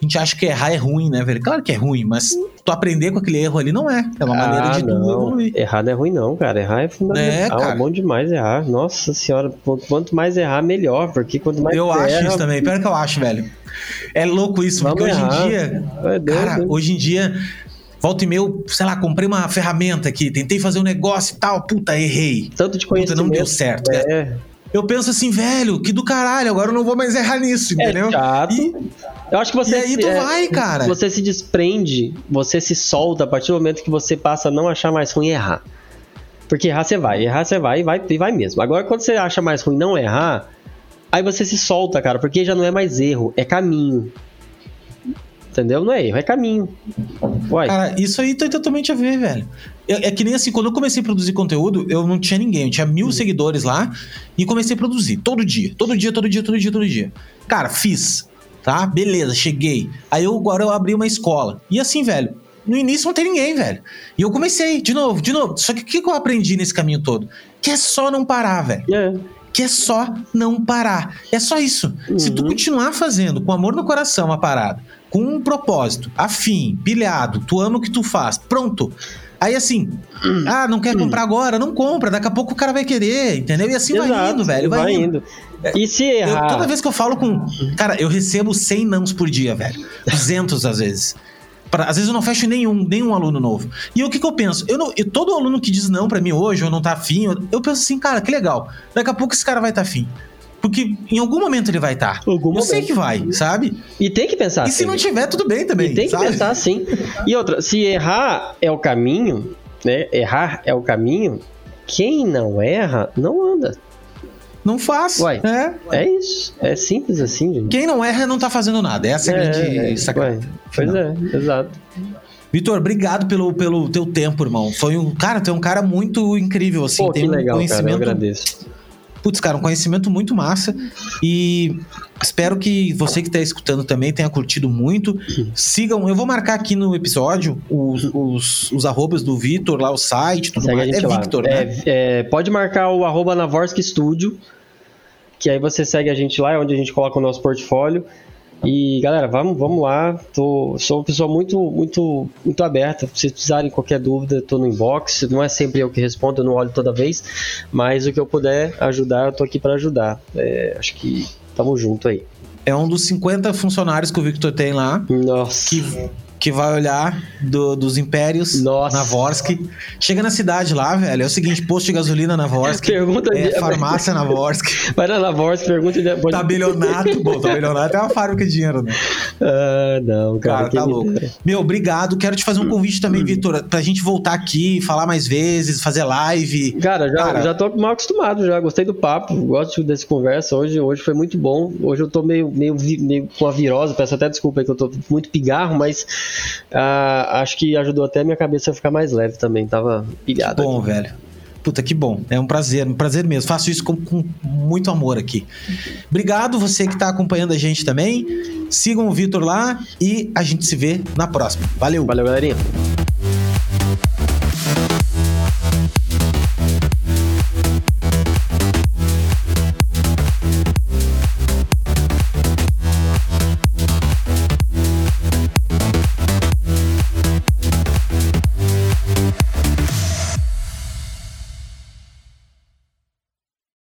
a gente acha que errar é ruim, né, velho? Claro que é ruim, mas tu aprender com aquele erro ali não é. É uma ah, maneira de não. tu evoluir. Errar não é ruim, não, cara. Errar é fundamental. É, é bom demais errar. Nossa senhora, quanto mais errar, melhor. Porque quanto mais Eu acho erra... isso também. Pior que eu acho, velho. É louco isso, Vamos porque errar. hoje em dia. É cara, hoje em dia. Volta e meio, sei lá, comprei uma ferramenta aqui, tentei fazer um negócio e tal, puta, errei. Tanto de conhecimento. Puta, não deu certo. É. Eu penso assim, velho, que do caralho, agora eu não vou mais errar nisso, é entendeu? É chato. E... Eu acho que você. E aí tu é, vai, cara. Você se desprende, você se solta a partir do momento que você passa a não achar mais ruim errar. Porque errar você vai, errar você vai e vai, e vai mesmo. Agora, quando você acha mais ruim não errar, aí você se solta, cara, porque já não é mais erro, é caminho. Entendeu? Não é erro, é caminho. Uai. Cara, isso aí tem totalmente a ver, velho. é que nem assim, quando eu comecei a produzir conteúdo, eu não tinha ninguém. Eu tinha mil uhum. seguidores lá e comecei a produzir todo dia. Todo dia, todo dia, todo dia, todo dia. Cara, fiz. Tá? Beleza, cheguei. Aí eu, agora eu abri uma escola. E assim, velho, no início não tem ninguém, velho. E eu comecei, de novo, de novo. Só que o que eu aprendi nesse caminho todo? Que é só não parar, velho. É. Que é só não parar. É só isso. Uhum. Se tu uhum. continuar fazendo com amor no coração a parada, com um propósito, afim, pilhado, tu ama o que tu faz, pronto. Aí assim, hum. ah, não quer hum. comprar agora? Não compra, daqui a pouco o cara vai querer, entendeu? E assim Exato, vai indo, velho. Vai, vai indo. indo. E se errar? Eu, toda vez que eu falo com. Cara, eu recebo 100 nãos por dia, velho. 200 às vezes. Pra, às vezes eu não fecho nenhum, nenhum aluno novo. E o que, que eu penso? Eu não, eu, todo aluno que diz não para mim hoje, ou não tá afim, eu, eu, penso assim, cara, que legal. Daqui a pouco esse cara vai estar tá afim. Porque em algum momento ele vai estar. Tá. Algum eu sei que vai, sabe? E tem que pensar E assim. se não tiver, tudo bem também. E tem que sabe? pensar assim. E outra, se errar é o caminho, né? Errar é o caminho, quem não erra, não anda. Não faz. Uai, é. é isso. É simples assim, gente. Quem não erra não tá fazendo nada. Essa é a grande é, sacada. Pois é, exato. Vitor, obrigado pelo, pelo teu tempo, irmão. Foi um. Cara, tu é um cara muito incrível, assim. Pô, tem que legal, um conhecimento. Cara, eu agradeço. Putz, cara, um conhecimento muito massa. E espero que você que está escutando também tenha curtido muito. Sigam, eu vou marcar aqui no episódio os, os, os arrobas do Vitor, lá o site, tudo Segue mais. É lá. Victor, né? É, é, pode marcar o arroba Navorski Studio que aí você segue a gente lá, é onde a gente coloca o nosso portfólio. E galera, vamos, vamos lá. Tô, sou uma pessoa muito, muito, muito aberta. Se precisarem qualquer dúvida, tô no inbox. Não é sempre eu que respondo, eu não olho toda vez, mas o que eu puder ajudar, eu tô aqui para ajudar. É, acho que tamo junto aí. É um dos 50 funcionários que o Victor tem lá. Nossa. Que que vai olhar do, dos impérios Nossa. na Vorsk. Chega na cidade lá, velho. É o seguinte: posto de gasolina na Vorsk. Pergunta é, de... farmácia na Vorsk. (laughs) Vai na Vorsk, pergunta de... Tabelionato. Bom, tabelionato é uma fábrica de dinheiro, né? Ah, não, cara. cara tá louco. Meu, obrigado. Quero te fazer um convite também, Vitor, pra gente voltar aqui, falar mais vezes, fazer live. Cara, já, cara, já tô mal acostumado, já. Gostei do papo, gosto dessa conversa. Hoje, hoje foi muito bom. Hoje eu tô meio, meio, meio com a virose, peço até desculpa aí que eu tô muito pigarro, mas ah, acho que ajudou até a minha cabeça a ficar mais leve também. Tava pilhado. Que bom, aqui. velho. Puta, que bom. É um prazer, um prazer mesmo. Faço isso com, com muito amor aqui. Obrigado você que está acompanhando a gente também. Sigam o Vitor lá e a gente se vê na próxima. Valeu. Valeu, galerinha.